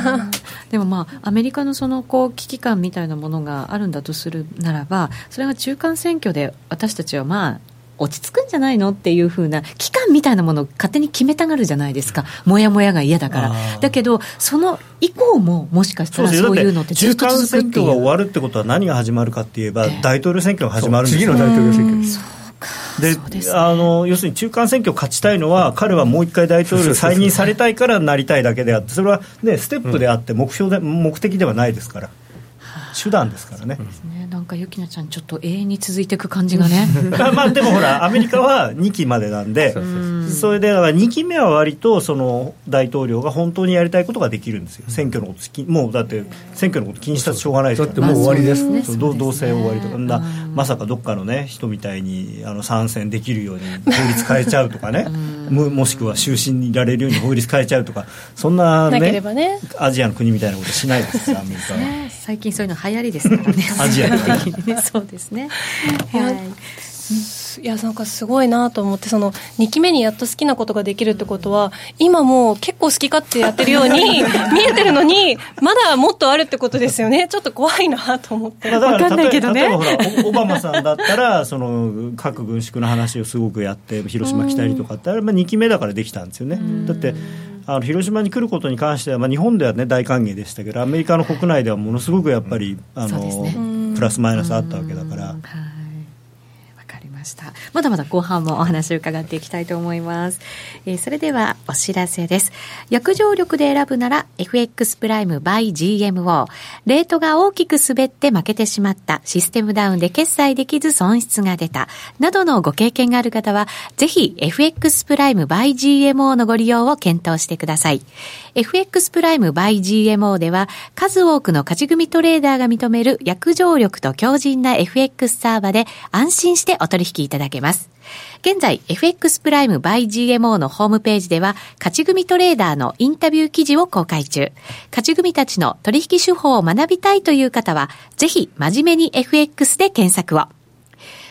でもまあアメリカのそのこう危機感みたいなものがあるんだとするならばそれが中間選挙で私たちはまあ落ち着くんじゃないのっていうふうな期間みたいなものを勝手に決めたがるじゃないですか、もやもやが嫌だから、だけど、その以降ももしかしたらそういうのってずっと続くっていう。中間選挙が終わるってことは何が始まるかって言えば、大統領選挙が始まるんです次の大統領選挙です。で、ね、あの要するに中間選挙を勝ちたいのは、彼はもう一回大統領再任されたいからなりたいだけであって、それは、ね、ステップであって、目標で、目的ではないですから。手段ですからね。ねか、ゆきなちゃん、ちょっと永遠に続いていく感じがね。まあ、でもほら、アメリカは2期までなんで、それで、だから2期目は割と、その大統領が本当にやりたいことができるんですよ、選挙のこともうだって、選挙のこと気にしたらしょうがないですか。ら、だってもう終わりです、ね、どうせ終わりとか、なまさかどっかのね、人みたいにあの参戦できるように 法律変えちゃうとかね、ももしくは終身にいられるように法律変えちゃうとか、そんなね、ね。アジアの国みたいなことしないですアメリカは。最近そういうの流行りですからね。アジア的にね、そうですね。はい。いやなんかすごいなと思ってその2期目にやっと好きなことができるってことは今もう結構好き勝手やってるように 見えてるのにまだもっとあるってことですよね。ちょっと怖いなと思って、まあ、分かんないけどね。例えばほらオバマさんだったらその核軍縮の話をすごくやって広島来たりとかってあれ、まあ、2期目だからできたんですよね。だってあの広島に来ることに関しては、まあ、日本では、ね、大歓迎でしたけどアメリカの国内ではものすごくやっぱり、あの、ね、プラスマイナスあったわけだから。したまだまだ後半もお話を伺っていきたいと思います、えー、それではお知らせです。約定力で選ぶなら FX プライム by GMO レートが大きく滑って負けてしまった。システムダウンで決済できず損失が出た。などのご経験がある方はぜひ FX プライム by GMO のご利用を検討してください。FX プライム by GMO では数多くの勝ち組トレーダーが認める約定力と強靭な FX サーバで安心してお取引いただけます。現在、FX プライム by GMO のホームページでは、勝ち組トレーダーのインタビュー記事を公開中。勝ち組たちの取引手法を学びたいという方は、ぜひ真面目に FX で検索を。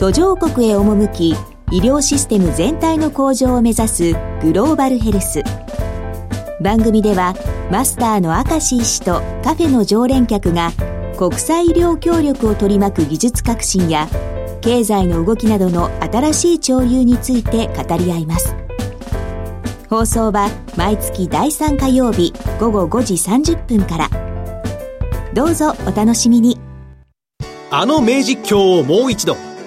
途上国へ赴き医療システム全体の向上を目指すグローバルヘルス。番組ではマスターの明石医師とカフェの常連客が国際医療協力を取り巻く技術革新や経済の動きなどの新しい潮流について語り合います。放送は毎月第3火曜日午後5時30分から。どうぞお楽しみに。あの名実況をもう一度。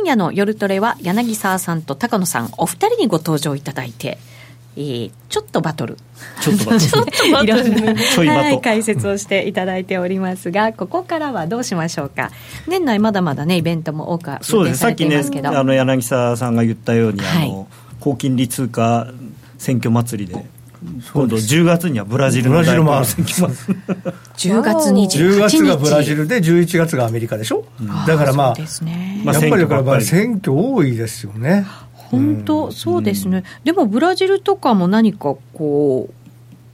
今夜の夜トレは柳沢さんと高野さんお二人にご登場いただいてえー、ちょっとバトル。ちょっとバトル。ちょっとバトル。ちょいバト、はい、解説をしていただいておりますがここからはどうしましょうか。年内まだまだねイベントも多くそうです。さっきねあの柳沢さんが言ったように、はい、あの高金利通貨選挙祭りで今度10月にはブラジルの大統領選挙ます。10月28日。10月がブラジルで11月がアメリカでしょ、うん、だからまあ、ね、やっぱりだから選挙多いですよね。本当そうですね、うん、でもブラジルとかも何かこう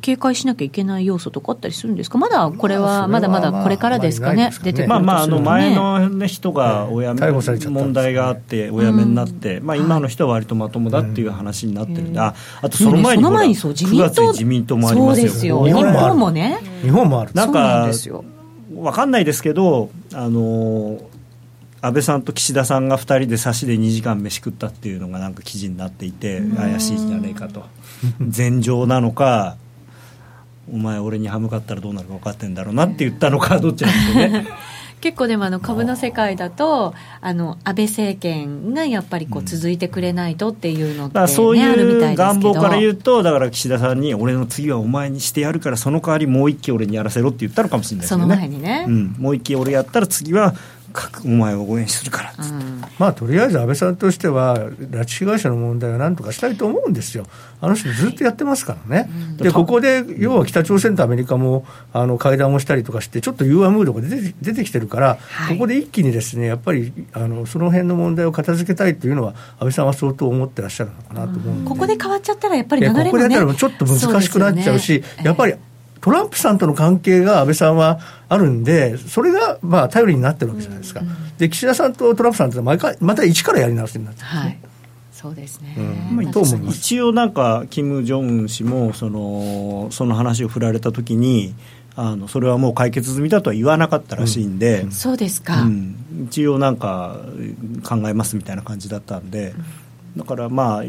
警戒しなきゃいけない要素とかあったりするんですか、まだこれはまだまだこれからですかね、出てくるまあまあ、あの前の、ね、人がお辞め、問題があって、お辞めになって、まあ、今の人は割とまともだっていう話になってるんで、ああとその前に、9月に自民党もありますよ、すよ。日本もね、日本もある、なんか、分かんないですけど、あの安倍さんと岸田さんが2人で差しで2時間飯食ったっていうのがなんか記事になっていて怪しいじゃねえかと。前情なのかお前俺に歯向かったらどうなるか分かってんだろうなって言ったのかどっちなんですよね。結構でもあの株の世界だとあの安倍政権がやっぱりこう続いてくれないとっていうのって、ね、そういう願望から言うとだから岸田さんに俺の次はお前にしてやるからその代わりもう一期俺にやらせろって言ったのかもしれないですね。その前にね、うん、もう一期俺やったら次はお前を応援するからっつって、うん、まあとりあえず安倍さんとしては拉致被害者の問題はなんとかしたいと思うんですよ。あの人ずっとやってますからね、はい、でここで要は北朝鮮とアメリカもあの会談をしたりとかしてちょっと融和ムードが出て出てきてるから、はい、ここで一気にですねやっぱりあのその辺の問題を片付けたいというのは安倍さんは相当思ってらっしゃるのかなと思うんで、ここで変わっちゃったらやっぱり流れも、ね、ここでやったらちょっと難しくなっちゃうし、ね、やっぱりトランプさんとの関係が安倍さんはあるんで、それがまあ頼りになってるわけじゃないですか、うんうん、で岸田さんとトランプさんって毎回、また一からやり直しになってる、ね、はい。そうですね、うん、一応なんか、キム・ジョンウン氏もそのその話を振られたときに、あのそれはもう解決済みだとは言わなかったらしいんで、うん、そうですか、うん、一応なんか考えますみたいな感じだったんで、だからまあ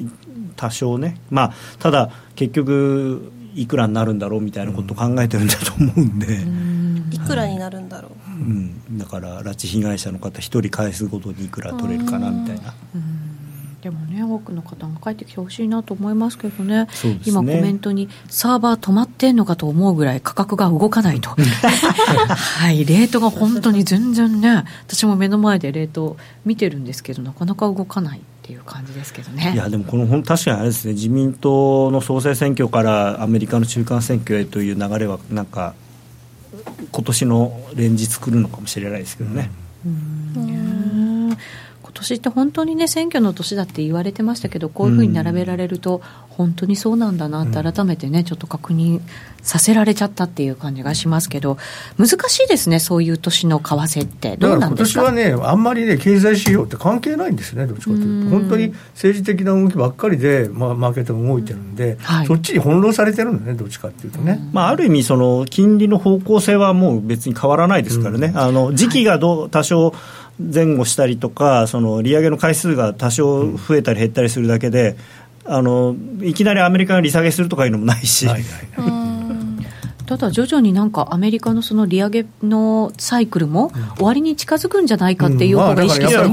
多少ね。まあただ結局いくらになるんだろうみたいなことを考えてるんだと思うんで、いくらになるんだろう、うん、だから拉致被害者の方一人返すごとにいくら取れるかなみたいな。でもね多くの方が帰ってきてほしいなと思いますけどね、ね、今コメントにサーバー止まってんのかと思うぐらい価格が動かないと。はい。レートが本当に全然ね私も目の前でレート見てるんですけどなかなか動かないっていう感じですけどね。いやでもこの確かにあれですね自民党の総裁選挙からアメリカの中間選挙へという流れはなんか今年の連日来るのかもしれないですけどね。うん。今年って本当にね選挙の年だって言われてましたけどこういうふうに並べられると本当にそうなんだなって改めてねちょっと確認させられちゃったっていう感じがしますけど難しいですねそういう年の為替って。どうなんですか？今年はねあんまりね経済指標って関係ないんですねどっちかというと。本当に政治的な動きばっかりで、まあ、マーケットが動いてるんで、はい、そっちに翻弄されてるんだねどっちかっていうとね、まあ、ある意味その金利の方向性はもう別に変わらないですからね、あの時期がどう多少、前後したりとか、その利上げの回数が多少増えたり減ったりするだけで、あのいきなりアメリカが利下げするとかいうのもないし。はいただ徐々になんかアメリカのその利上げのサイクルも終わりに近づくんじゃないかっていう方が意識され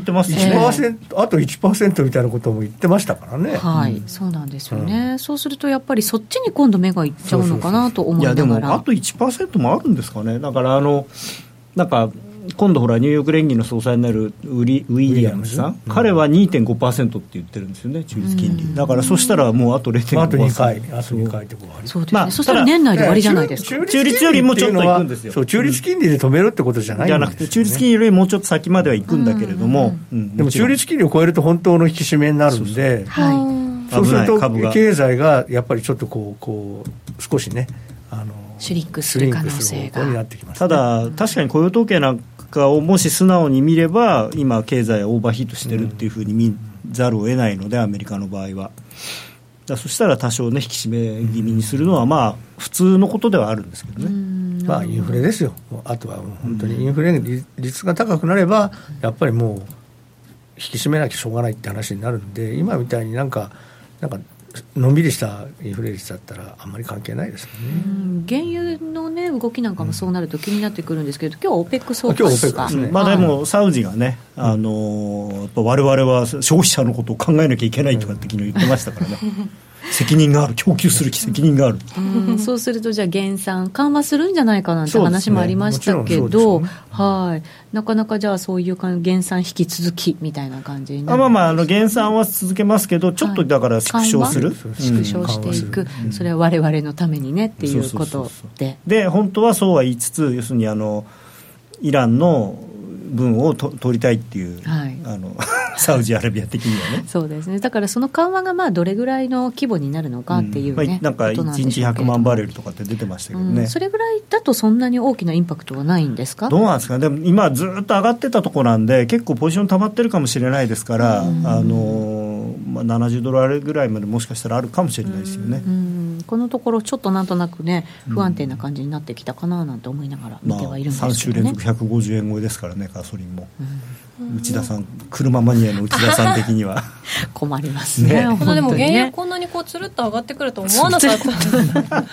てますね。あと1%みたいなことも言ってましたからね。はい、そうなんですよね、そうするとやっぱりそっちに今度目がいっちゃうのかなと思いながら。いやでもあと1%もあるんですかね。だからあのなんか今度ほらニューヨーク連銀の総裁になるウリウィリアムズさん、うん、彼は2.5%って言ってるんですよね中立金利、だからそしたらもうあと0.5%、あと2回あと2回ってことそうですね、まあ、そしたら年内で終わりじゃないですか。中立よりもちょっといくんですよ。そう中立金利で止めるってことじゃないんじゃなくて中立金利よりもうちょっと先までは行くんだけれども、でも中立金利を超えると本当の引き締めになるんでそうすると経済がやっぱりちょっとこうこう少しね。あのシュリンクする可能性が、ね、ただ確かに雇用統計なんかをもし素直に見れば今経済はオーバーヒートしてるっていうふうに見ざるを得ないのでアメリカの場合は。だそしたら多少ね引き締め気味にするのはまあ普通のことではあるんですけどね。まあインフレですよ。あとは本当にインフレ率が高くなればやっぱりもう引き締めなきゃしょうがないって話になるんで今みたいになんかなんかのんびりしたインフレ率だったらあんまり関係ないですよね、原油の、ね、動きなんかもそうなると気になってくるんですけど、今日は OPEC 総会ですか、ね、まあ、でもサウジがね、あのわれわれは消費者のことを考えなきゃいけないとかって昨日言ってましたからね。責任がある、供給する責任がある、うん、そうすると、じゃあ、減産、緩和するんじゃないかなんて話もありましたけど、ねね、はい。なかなかじゃあ、そういう減産引き続きみたいな感じにあまあまああの、減産は続けますけど、ちょっとだから縮小する、はい、縮小していく、うん、それはわれわれのためにねっていうことで。で、本当はそうは言いつつ、要するにあのイランの分をと取りたいっていう、はい、あの サウジアラビア的にはね。そうですね。だからその緩和がまあどれぐらいの規模になるのかっていうね、うん。まあ、なんか1日100万バレルとかって出てましたけどね、うん、それぐらいだとそんなに大きなインパクトはないんですか？どうなんですか？でも今ずっと上がってたところなんで結構ポジション溜まってるかもしれないですから、うん、あのまあ、70ドルあるぐらいまでもしかしたらあるかもしれないですよね、このところちょっとなんとなくね不安定な感じになってきたかななんて思いながら見てはいるんですけど、ね、まあ、3週連続150円超えですからねガソリンも、内田さん車マニアの内田さん的には。困りますね。ね。でも原油こんなにこうつるっと上がってくると思わなかった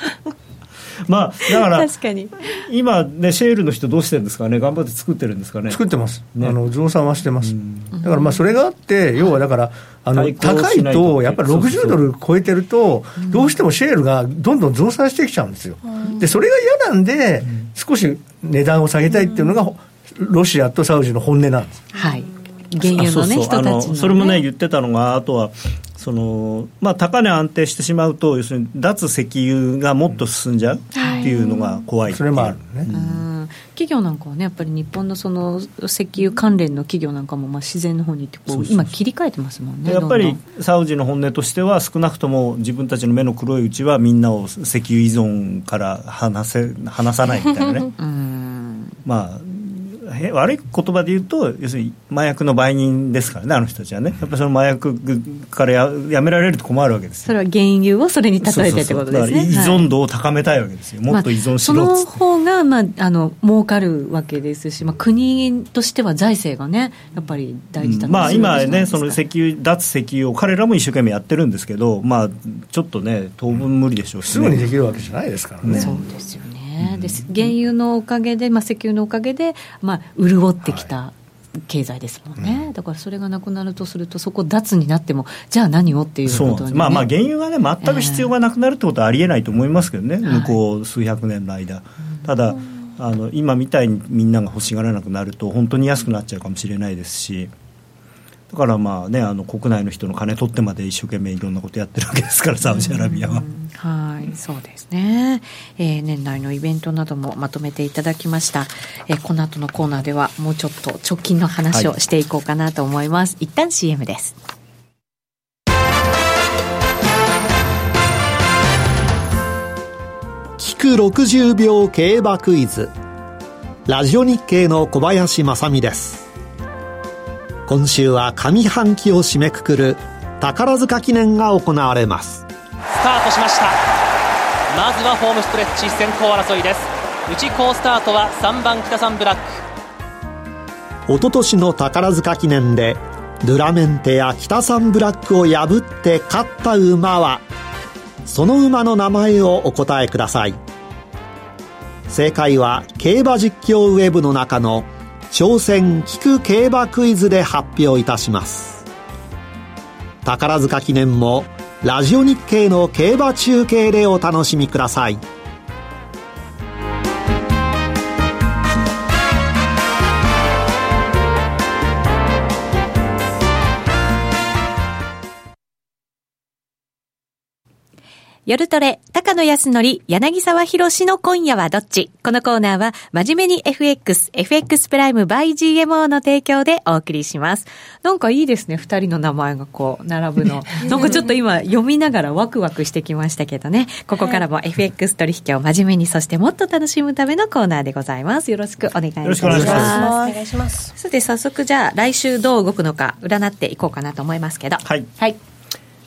まあだから今ねシェールの人どうしてるんですかね？頑張って作ってるんですかね？作ってます、ね、あの増産はしてます、だからまあそれがあって要はだからあの高いとやっぱり60ドル超えてるとどうしてもシェールがどんどん増産してきちゃうんですよ、でそれが嫌なんで少し値段を下げたいっていうのがロシアとサウジの本音なんです。はい。原油のねそうそう、ね、それもね言ってたのがあとはそのまあ、高値安定してしまうと要するに脱石油がもっと進んじゃうっていうのが怖い、それもあるね、うん、企業なんかはねやっぱり日本のその石油関連の企業なんかもまあ自然の方に行ってこう今切り替えてますもんねやっぱりサウジの本音としては少なくとも自分たちの目の黒いうちはみんなを石油依存から離せ離さないみたいなね、うん、まあ悪い言葉で言うと要するに麻薬の売人ですからねあの人たちはね。やっぱりその麻薬からややめられると困るわけですそれは原油をそれに例えてってことですね。依存度を高めたいわけですよ、もっと依存しろっ、まあ、その方がまああの儲かるわけですし、まあ、国としては財政がねやっぱり大事だと、まあ、今ねその石油脱石油を彼らも一生懸命やってるんですけどまあちょっとね当分無理でしょうし、ね、すぐにできるわけじゃないですからね。そうですよねで原油のおかげで、まあ、石油のおかげで、まあ、潤ってきた。経済ですもんね、うん、だからそれがなくなるとすると、そこ、脱になっても、じゃあ何をっていうことに、ね、まあ、まあ原油がね、全く必要がなくなるってことはありえないと思いますけどね、えー、向こう数百年の間。はい、ただあの今みたいにみんなが欲しがらなくなると、本当に安くなっちゃうかもしれないですし。だからまあねあの国内の人の金取ってまで一生懸命いろんなことやってるわけですからサウジアラビアは。はいそうですね、えー、年内のイベントなどもまとめていただきました、えー、この後のコーナーではもうちょっと直近の話をしていこうかなと思います、はい、一旦 CM です。聞く60秒競馬クイズ。ラジオ日経の小林正美です今週は上半期を締めくくる宝塚記念が行われます。スタートしました。まずはホームストレッチ先行争いです。内コースタートは3番北三ブラック。一昨年の宝塚記念でドゥラメンテや北三ブラックを破って勝った馬はその馬の名前をお答えください。正解は競馬実況ウェブの中の「挑戦聞く競馬クイズで発表いたします。宝塚記念もラジオ日経の競馬中継でお楽しみください。夜トレ、高野康則、柳沢博士の今夜はどっち？このコーナーは、真面目に FX、FX プライム by GMO の提供でお送りします。なんかいいですね、二人の名前がこう、並ぶの。なんかちょっと今、読みながらワクワクしてきましたけどね。ここからも FX 取引を真面目に、そしてもっと楽しむためのコーナーでございます。よろしくお願いいたします。お願いします。さて、早速じゃあ、来週どう動くのか、占っていこうかなと思いますけど。はい。はい。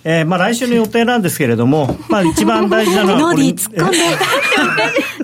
えーまあ、来週の予定なんですけれども、まあ、一番大事なのはノーディー突っ込んで。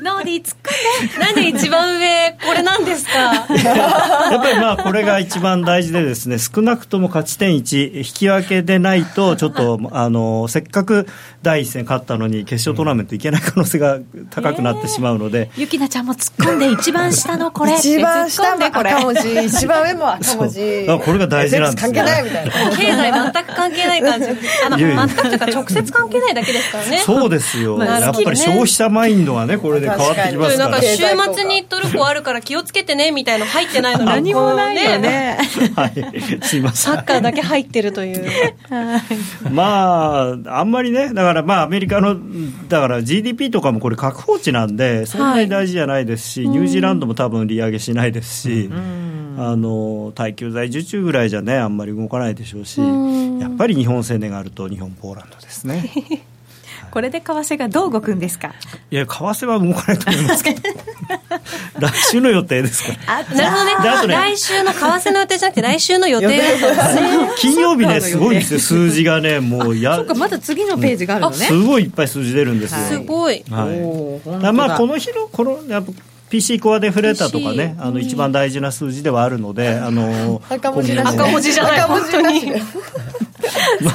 ノーディー突っ込んでなんで一番上これなんですか？やっぱりまあこれが一番大事でですね少なくとも勝ち点1引き分けでないとちょっとあのせっかく第一戦勝ったのに決勝トーナメントいけない可能性が高くなってしまうので、ゆきなちゃんも突っ込んで一番下のこれ。一番下も赤文字一番上も赤文字。これが大事なんです、ね、関係ないみたいな。経済全く関係ない感じ。あの全くというか直接関係ないだけですからね。そうですよ、まあ、やっぱり消費者マインドはねこれで変わってきますから。なんか週末にトルコあるから気をつけてねみたいな入ってないのに何もないよね。はい。すいません。サッカーだけ入ってるという。まああんまりねだからまあアメリカのだから GDP とかもこれ確保値なんでそんなに大事じゃないですし、はい、ニュージーランドも多分利上げしないですし、あの耐久財受注ぐらいじゃねあんまり動かないでしょうしやっぱり日本生命があると日本ポーランドですね。これで為替がどう動くんですか？いや為替は動かないと思いますけど。来週の予定ですかなるほどね。ね。来週の為替の予定じゃなくて来週の予定。金曜日ねすごいんですよ。数字がねもうやそうかまだ次のページがあるのね。すごいいっぱい数字出るんですよ、すごい、はい、まあこの日のこのやっぱ PC コアデフレーターとかね、あの一番大事な数字ではあるので、あの 赤文字赤文字じゃない、本当に。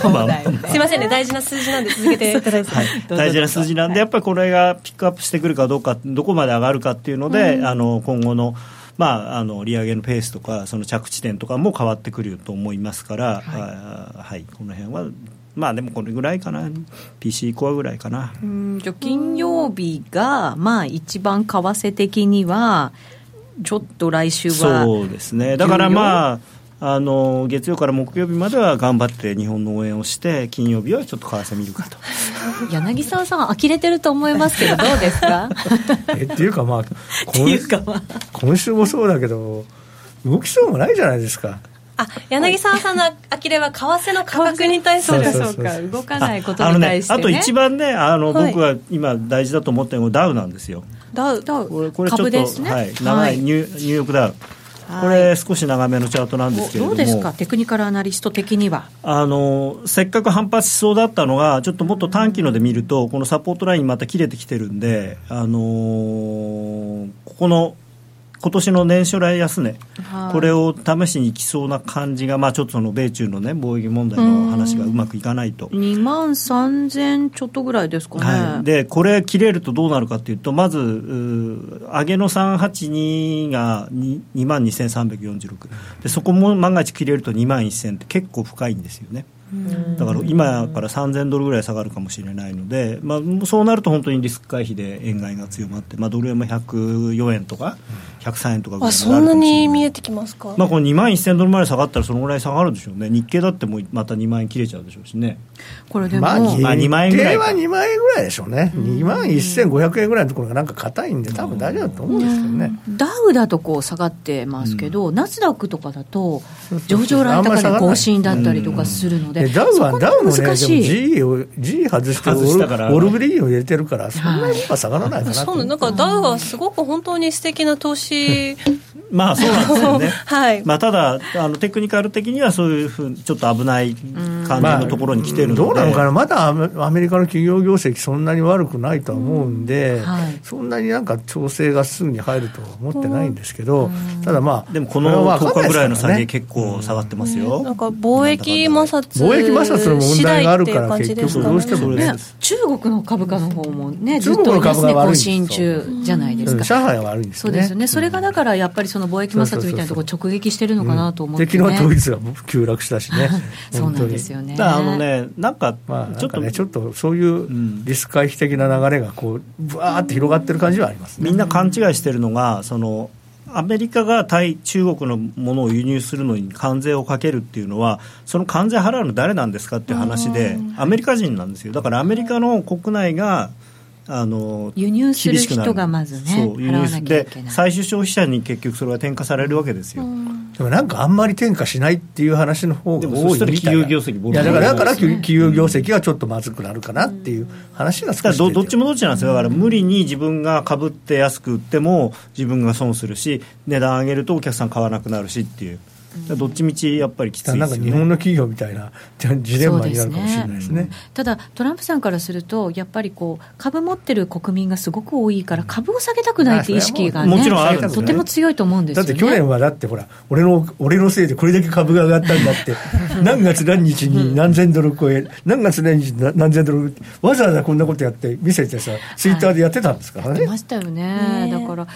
まあまあ、すみませんね、大事な数字なんで続けていただいて、はい、大事な数字なんで、やっぱりこれがピックアップしてくるかどうか、どこまで上がるかっていうので、うん、あの今後の。まあ、あの利上げのペースとかその着地点とかも変わってくると思いますから、はい、はい、この辺はまあでもこれぐらいかな。PC コアぐらいかな。うんじゃ金曜日がまあ一番為替的にはちょっと来週はそうですね。だからまああの月曜から木曜日までは頑張って日本の応援をして金曜日はちょっと為替見るかと。柳沢さん呆れてると思いますけどどうですか？えっていうかまあ今週もそうだけど動きそうもないじゃないですか。あ柳沢さんの呆れは為替の価格に対するそうか動かないことに対して、ね、あ,、と一番ねあの、僕が今大事だと思ってるのはダウなんですよ。ダウダウ。これこれちょっと、ね、はい、長い。ニュ,、ニューヨークダウこれ、少し長めのチャートなんですけれども、どうですか、テクニカルアナリスト的には。あのせっかく反発しそうだったのが、ちょっともっと短期ので見ると、このサポートライン、また切れてきてるんで、あのー、ここの今年の年初来安値、はい、これを試しにいきそうな感じが、まあ、ちょっとその米中の、ね、貿易問題の話がうまくいかないと。2万3000ちょっとぐらいですかね、はい、でこれ、切れるとどうなるかというと、まず、上げの382が 2, 2万2346で、そこも万が一切れると2万1000って結構深いんですよね。だから今から3000ドルぐらい下がるかもしれないので、まあ、そうなると本当にリスク回避で円買いが強まって、まあ、ドル円も104円とか103円とかぐらいそんなに見えてきますか、まあ、この2万1000ドルまで下がったらそのぐらい下がるでしょうね。日経だってもうまた2万円切れちゃうでしょうしね。これでも、まあ、2万円ぐらいは2万円ぐらいでしょうね。2万1500円ぐらいのところがなんか硬いんで多分大丈夫だと思うんですけどね、ダウだとこう下がってますけど、ナスダックとかだと上場来高値更新だったりとかするので、ダウはダウもね、でも G を G 外してオル、オルグリーンを入れてるから、そんなには下がらないかなそうなんかダウはすごく本当に素敵な投資。まあそうなんですよね、はい、まあ、ただあの、テクニカル的にはそういうふうに、ちょっと危ない感じのところに来てるので、まあ、どうなのかな、まだアメリカの企業業績、そんなに悪くないとは思うんで、うんはい、そんなになんか調整がすぐに入るとは思ってないんですけど、ただまあ、でもこの10日ぐらいの下げ、結構下がってますよ、なんか貿易摩擦貿易摩擦の問題があるから、結局、どうしてもね、中国の株価の方もね、ずっと安値更新中じゃないですか、上海は悪いんですそうですよね、それがだからやっぱりその貿易摩擦みたいなところ、直撃してるのかなと思って、ね、敵の統一が急落したしね、そうなんですよね。あのね、なんか、まあ、ちょっとね、ちょっとそういうリスク回避的な流れがこう、ぶわーって広がってる感じはあります、ね、みんな勘違いしてるのが、そのアメリカが対中国のものを輸入するのに関税をかけるっていうのは、その関税払うの誰なんですかっていう話で、アメリカ人なんですよ、だからアメリカの国内があの輸入する人がまずね、そう輸入で最終消費者に結局それは転嫁されるわけですよ。でもなんかあんまり転嫁しないっていう話の方が多い企業業績いやだからだから企業業績がちょっとまずくなるかなっていう話が少しどどっちもどっちなんですよ。だから無理に自分が株って安く売っても自分が損するし値段上げるとお客さん買わなくなるしっていう。どっちみちやっぱりきつい、ね、なんか日本の企業みたいなジレンマになるかもしれないですね、ね、ただ、トランプさんからすると、やっぱりこう株持ってる国民がすごく多いから、株を下げたくないっていう意識が、ね、もちろんある、ね、とても強いと思うんですよ、ね、だって去年はだってほら俺の、俺のせいでこれだけ株が上がったんだって、何月何日に何千ドル超え、何月何日に何千ドル、わざわざこんなことやって見せてさ、ツイッターでやってたんですからね。やってましたよね。だから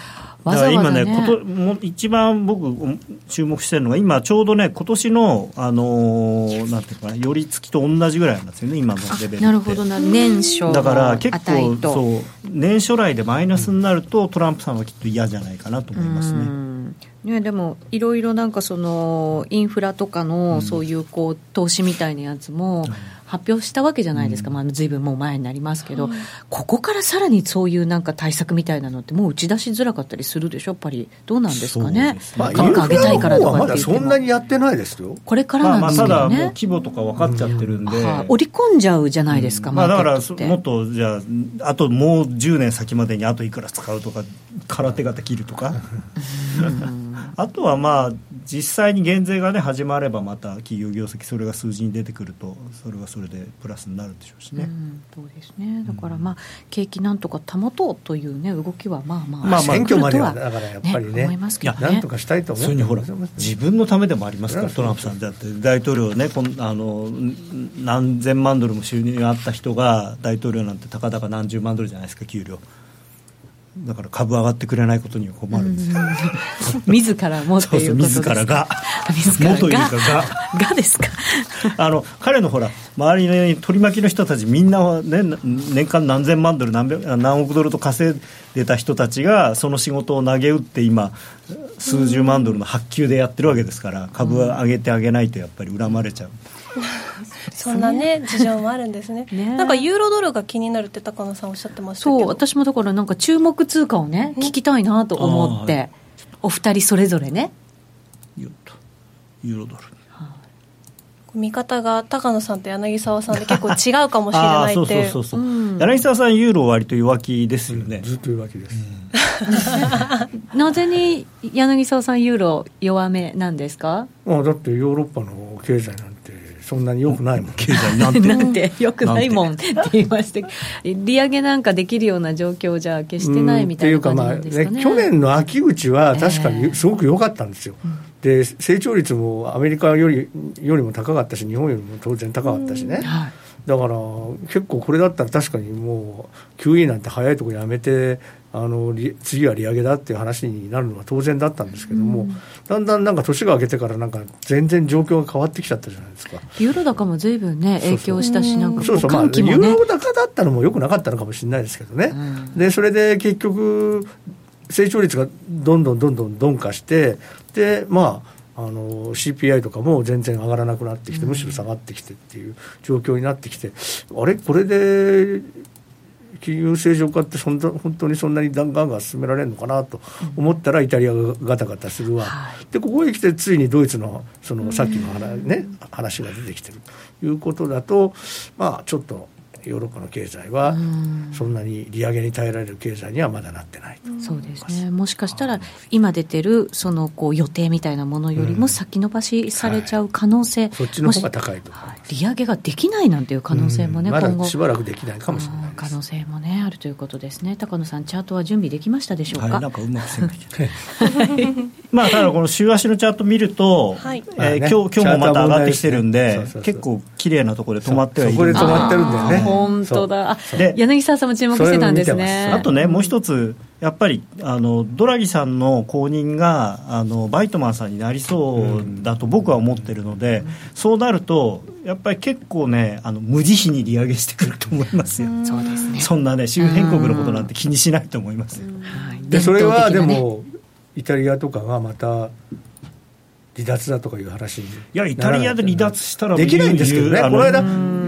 だから今ね、ことも一番僕、注目してるのが、今、ちょうどね、今年の、あのー、なんていうかな、寄り付きと同じぐらいなんですよね、今のレベルなるほどな、年初だから結構、そう、年初来でマイナスになると、トランプさんはきっと嫌じゃないかなと思いますね。ね、でもいろいろなんかそのインフラとかのそういうこう投資みたいなやつも、うん発表したわけじゃないですか、うん、まあ、ずいぶんもう前になりますけど、はい、ここからさらにそういうなんか対策みたいなのって、もう打ち出しづらかったりするでしょ、やっぱり、どうなんですかね、価格上げたいからとかって言っても、そんなにやってないですよ、これからなんですけどね、まあ、ただ、規模とか分かっちゃってるんで、うん。はあ、織り込んじゃうじゃないですか、うん、まあ、だからもっと、じゃあ、あともう10年先までにあといくら使うとか、空手形切るとか。あとはまあ実際に減税がね始まればまた企業業績それが数字に出てくるとそれはそれでプラスになるでしょうしね。うん、そうですね。だからまあ、景気なんとか保とうというね動きはまあまあまあ選挙まではだからやっぱりね、ね思いますけど、ね、なんとかしたいと思う。それにほら自分のためでもありますからトランプさんだって大統領ねこんあの何千万ドルも収入があった人が大統領なんてたかだか何十万ドルじゃないですか給料。だから株上がってくれないことには困るんですよ、うん、自らもっていうことですか？自らが。自らもというかが。がですか？あの彼のほら周りの取り巻きの人たちみんなは、ね、年間何千万ドル何何億ドルと稼いでた人たちがその仕事を投げ打って今数十万ドルの発給でやってるわけですから株は上げてあげないとやっぱり恨まれちゃう。そんなね事情もあるんですね。ね。なんかユーロドルが気になるって高野さんおっしゃってましたそう私もだからなんか注目通貨をね聞きたいなと思って。お二人それぞれね。ユーロドル。見方が高野さんと柳沢さんで結構違うかもしれないって そうそうそうそう、うん、柳沢さんユーロ割と弱気ですよね、ずっと弱気です、うん。なぜに柳沢さんユーロ弱めなんですか？あだってヨーロッパの経済なんてそんなによくないもん。経済なんて。なんてよくないもんって言いまして利上げなんかできるような状況じゃ決してないみたいな感じなんですかね,、ね去年の秋口は確かにすごく良かったんですよ、えー、で成長率もアメリカよりよりも高かったし日本よりも当然高かったしね、はい。だから結構これだったら確かにもう QE なんて早いところやめてあの次は利上げだっていう話になるのは当然だったんですけども、うん、だんだんなんか年が明けてからなんか全然状況が変わってきちゃったじゃないですか。ユーロ高もずいぶんね影響したしなんかそうそう、まあ、ユーロ高だったのもよくなかったのかもしれないですけどね、うん、でそれで結局成長率がどんどんどんどん鈍化してでまああの CPI とかも全然上がらなくなってきて、むしろ下がってきてっていう状況になってきて、あれ、これで金融正常化ってそんな本当にそんなにガンガン進められるのかなと思ったらイタリアがガタガタするわ、でここへ来てついにドイツのそのさっきの話,、ね、話が出てきてるということだとまあちょっとヨーロッパの経済はそんなに利上げに耐えられる経済にはまだなってないそうですね。もしかしたら今出てるそのこう予定みたいなものよりも先延ばしされちゃう可能性、はい、そっちの方が高いと。利上げができないなんていう可能性もね、まだしばらくできないかもしれない可能性もねあるということですね。高野さんチャートは準備できましたでしょうか、はい、なんかうまくせん まあただこの週足のチャート見ると、はい。えー、今日今日もまた上がってきてるんで結構綺麗なところで止まってはいるそこで止まってるんだよね本当だ。で柳沢さんも注目してたんですね。あとねもう一つやっぱりあのドラギさんの後任があのバイトマンさんになりそうだと僕は思ってるので、うん、そうなるとやっぱり結構ねあの無慈悲に利上げしてくると思いますよ、そうですね。そんなね周辺国のことなんて気にしないと思いますよ、でそれはでもイタリアとかがまた離脱だとかいう話いやイタリアで離脱したらできないんですけどね。この間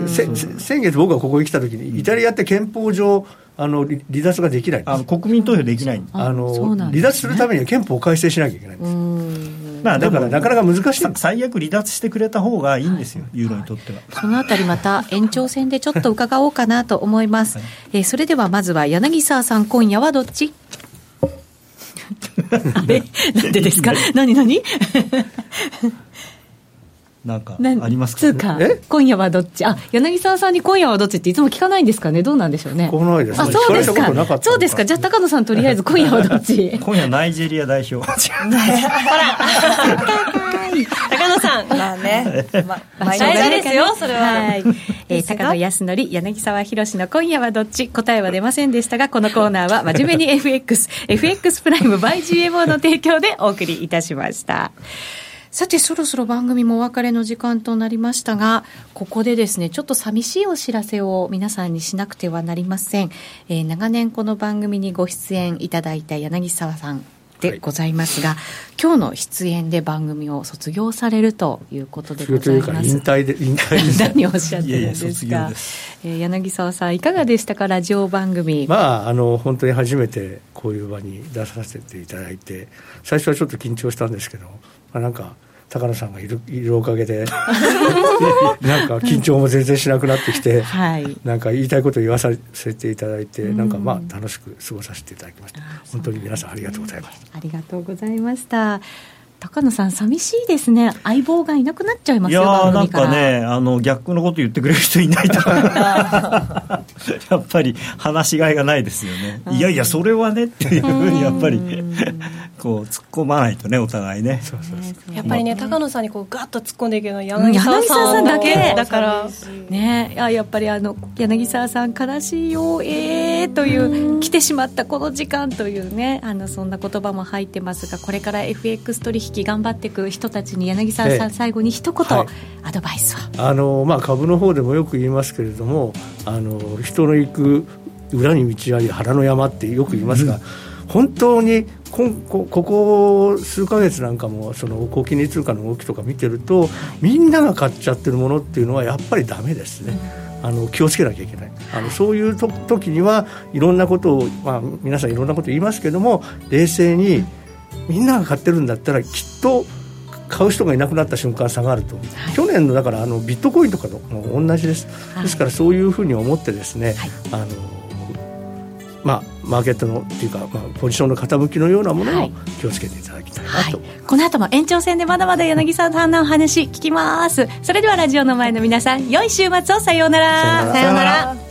先月僕がここに来た時にイタリアって憲法上あの離脱ができないあの国民投票できない。あの、ね、離脱するためには憲法を改正しなきゃいけないんです。まあ、だからなかなか難しい。最悪離脱してくれた方がいいんですよ、ユーロにとっては、そのあたりまた延長戦でちょっと伺おうかなと思います、はい、えー、それではまずは柳沢さん今夜はどっち？あれ？なんでですか？何何？なんかありますか、ね、か今夜はどっち？あ柳沢さんに今夜はどっちっていつも聞かないんですかね？どうなんでしょうね？来ないです、ね、あそうですか。そうですか。じゃあ高野さんとりあえず今夜はどっち？今夜ナイジェリア代表。ほら。高野さん。まあね、まあ、大事ですよそれは、はい、えー、高野康則柳沢博の今夜はどっち？答えは出ませんでしたがこのコーナーは真面目に FXFX プライム by GMO の提供でお送りいたしましたさてそろそろ番組もお別れの時間となりましたがここでですねちょっと寂しいお知らせを皆さんにしなくてはなりません、えー、長年この番組にご出演いただいた柳沢さんでございますが、はい、今日の出演で番組を卒業されるということでございます。引退で引退で 何をおっしゃってるんですか？えー、柳沢さんいかがでしたか？ラジオ番組。まああの本当に初めてこういう場に出させていただいて、最初はちょっと緊張したんですけど。まあ、なんか高野さんがいるいるおかげで なんか緊張も全然しなくなってきて、はい、なんか言いたいことを言わさせていただいて、なんかまあ楽しく過ごさせていただきました。本当に皆さんありがとうございました、ありがとうございました。高野さん、寂しいですね、相棒がいなくなっちゃいますよいやなんかねあの、逆のこと言ってくれる人いないと。やっぱり話しがいがないですよね、いやいや、それはねっていうふうにやっぱりこう突っ込まないとね、お互いね。そうそうそう。やっぱりね、高野さんにこうガッと突っ込んでいくのは柳沢さんだけ。だから、ね、あやっぱりあの柳沢さん、悲しいよ、えーという、来てしまったこの時間というね、あのそんな言葉も入ってますが、これから FX 取引引頑張っていく人たちに柳沢さん、最後に一言、はい、アドバイスはあの、まあ、株の方でもよく言いますけれどもあの人の行く裏に道あり腹の山ってよく言いますが、うん、本当にここここ数か月なんかもその高金利通貨の動きとか見てるとみんなが買っちゃってるものっていうのはやっぱりだめですね。あの気をつけなきゃいけない。あのそういうと時にはいろんなことを、まあ、皆さんいろんなこと言いますけども冷静にみんなが買ってるんだったらきっと買う人がいなくなった瞬間下がると、はい、去年のだからあのビットコインとかと同じです、はい、ですからそういうふうに思ってですね、はい、あのまあ、マーケットのっていうか、まあ、ポジションの傾きのようなものを気をつけていただきたいなと、はい、この後も延長戦でまだまだ柳沢さんのお話聞きます。それではラジオの前の皆さん良い週末を。さようなら。さようなら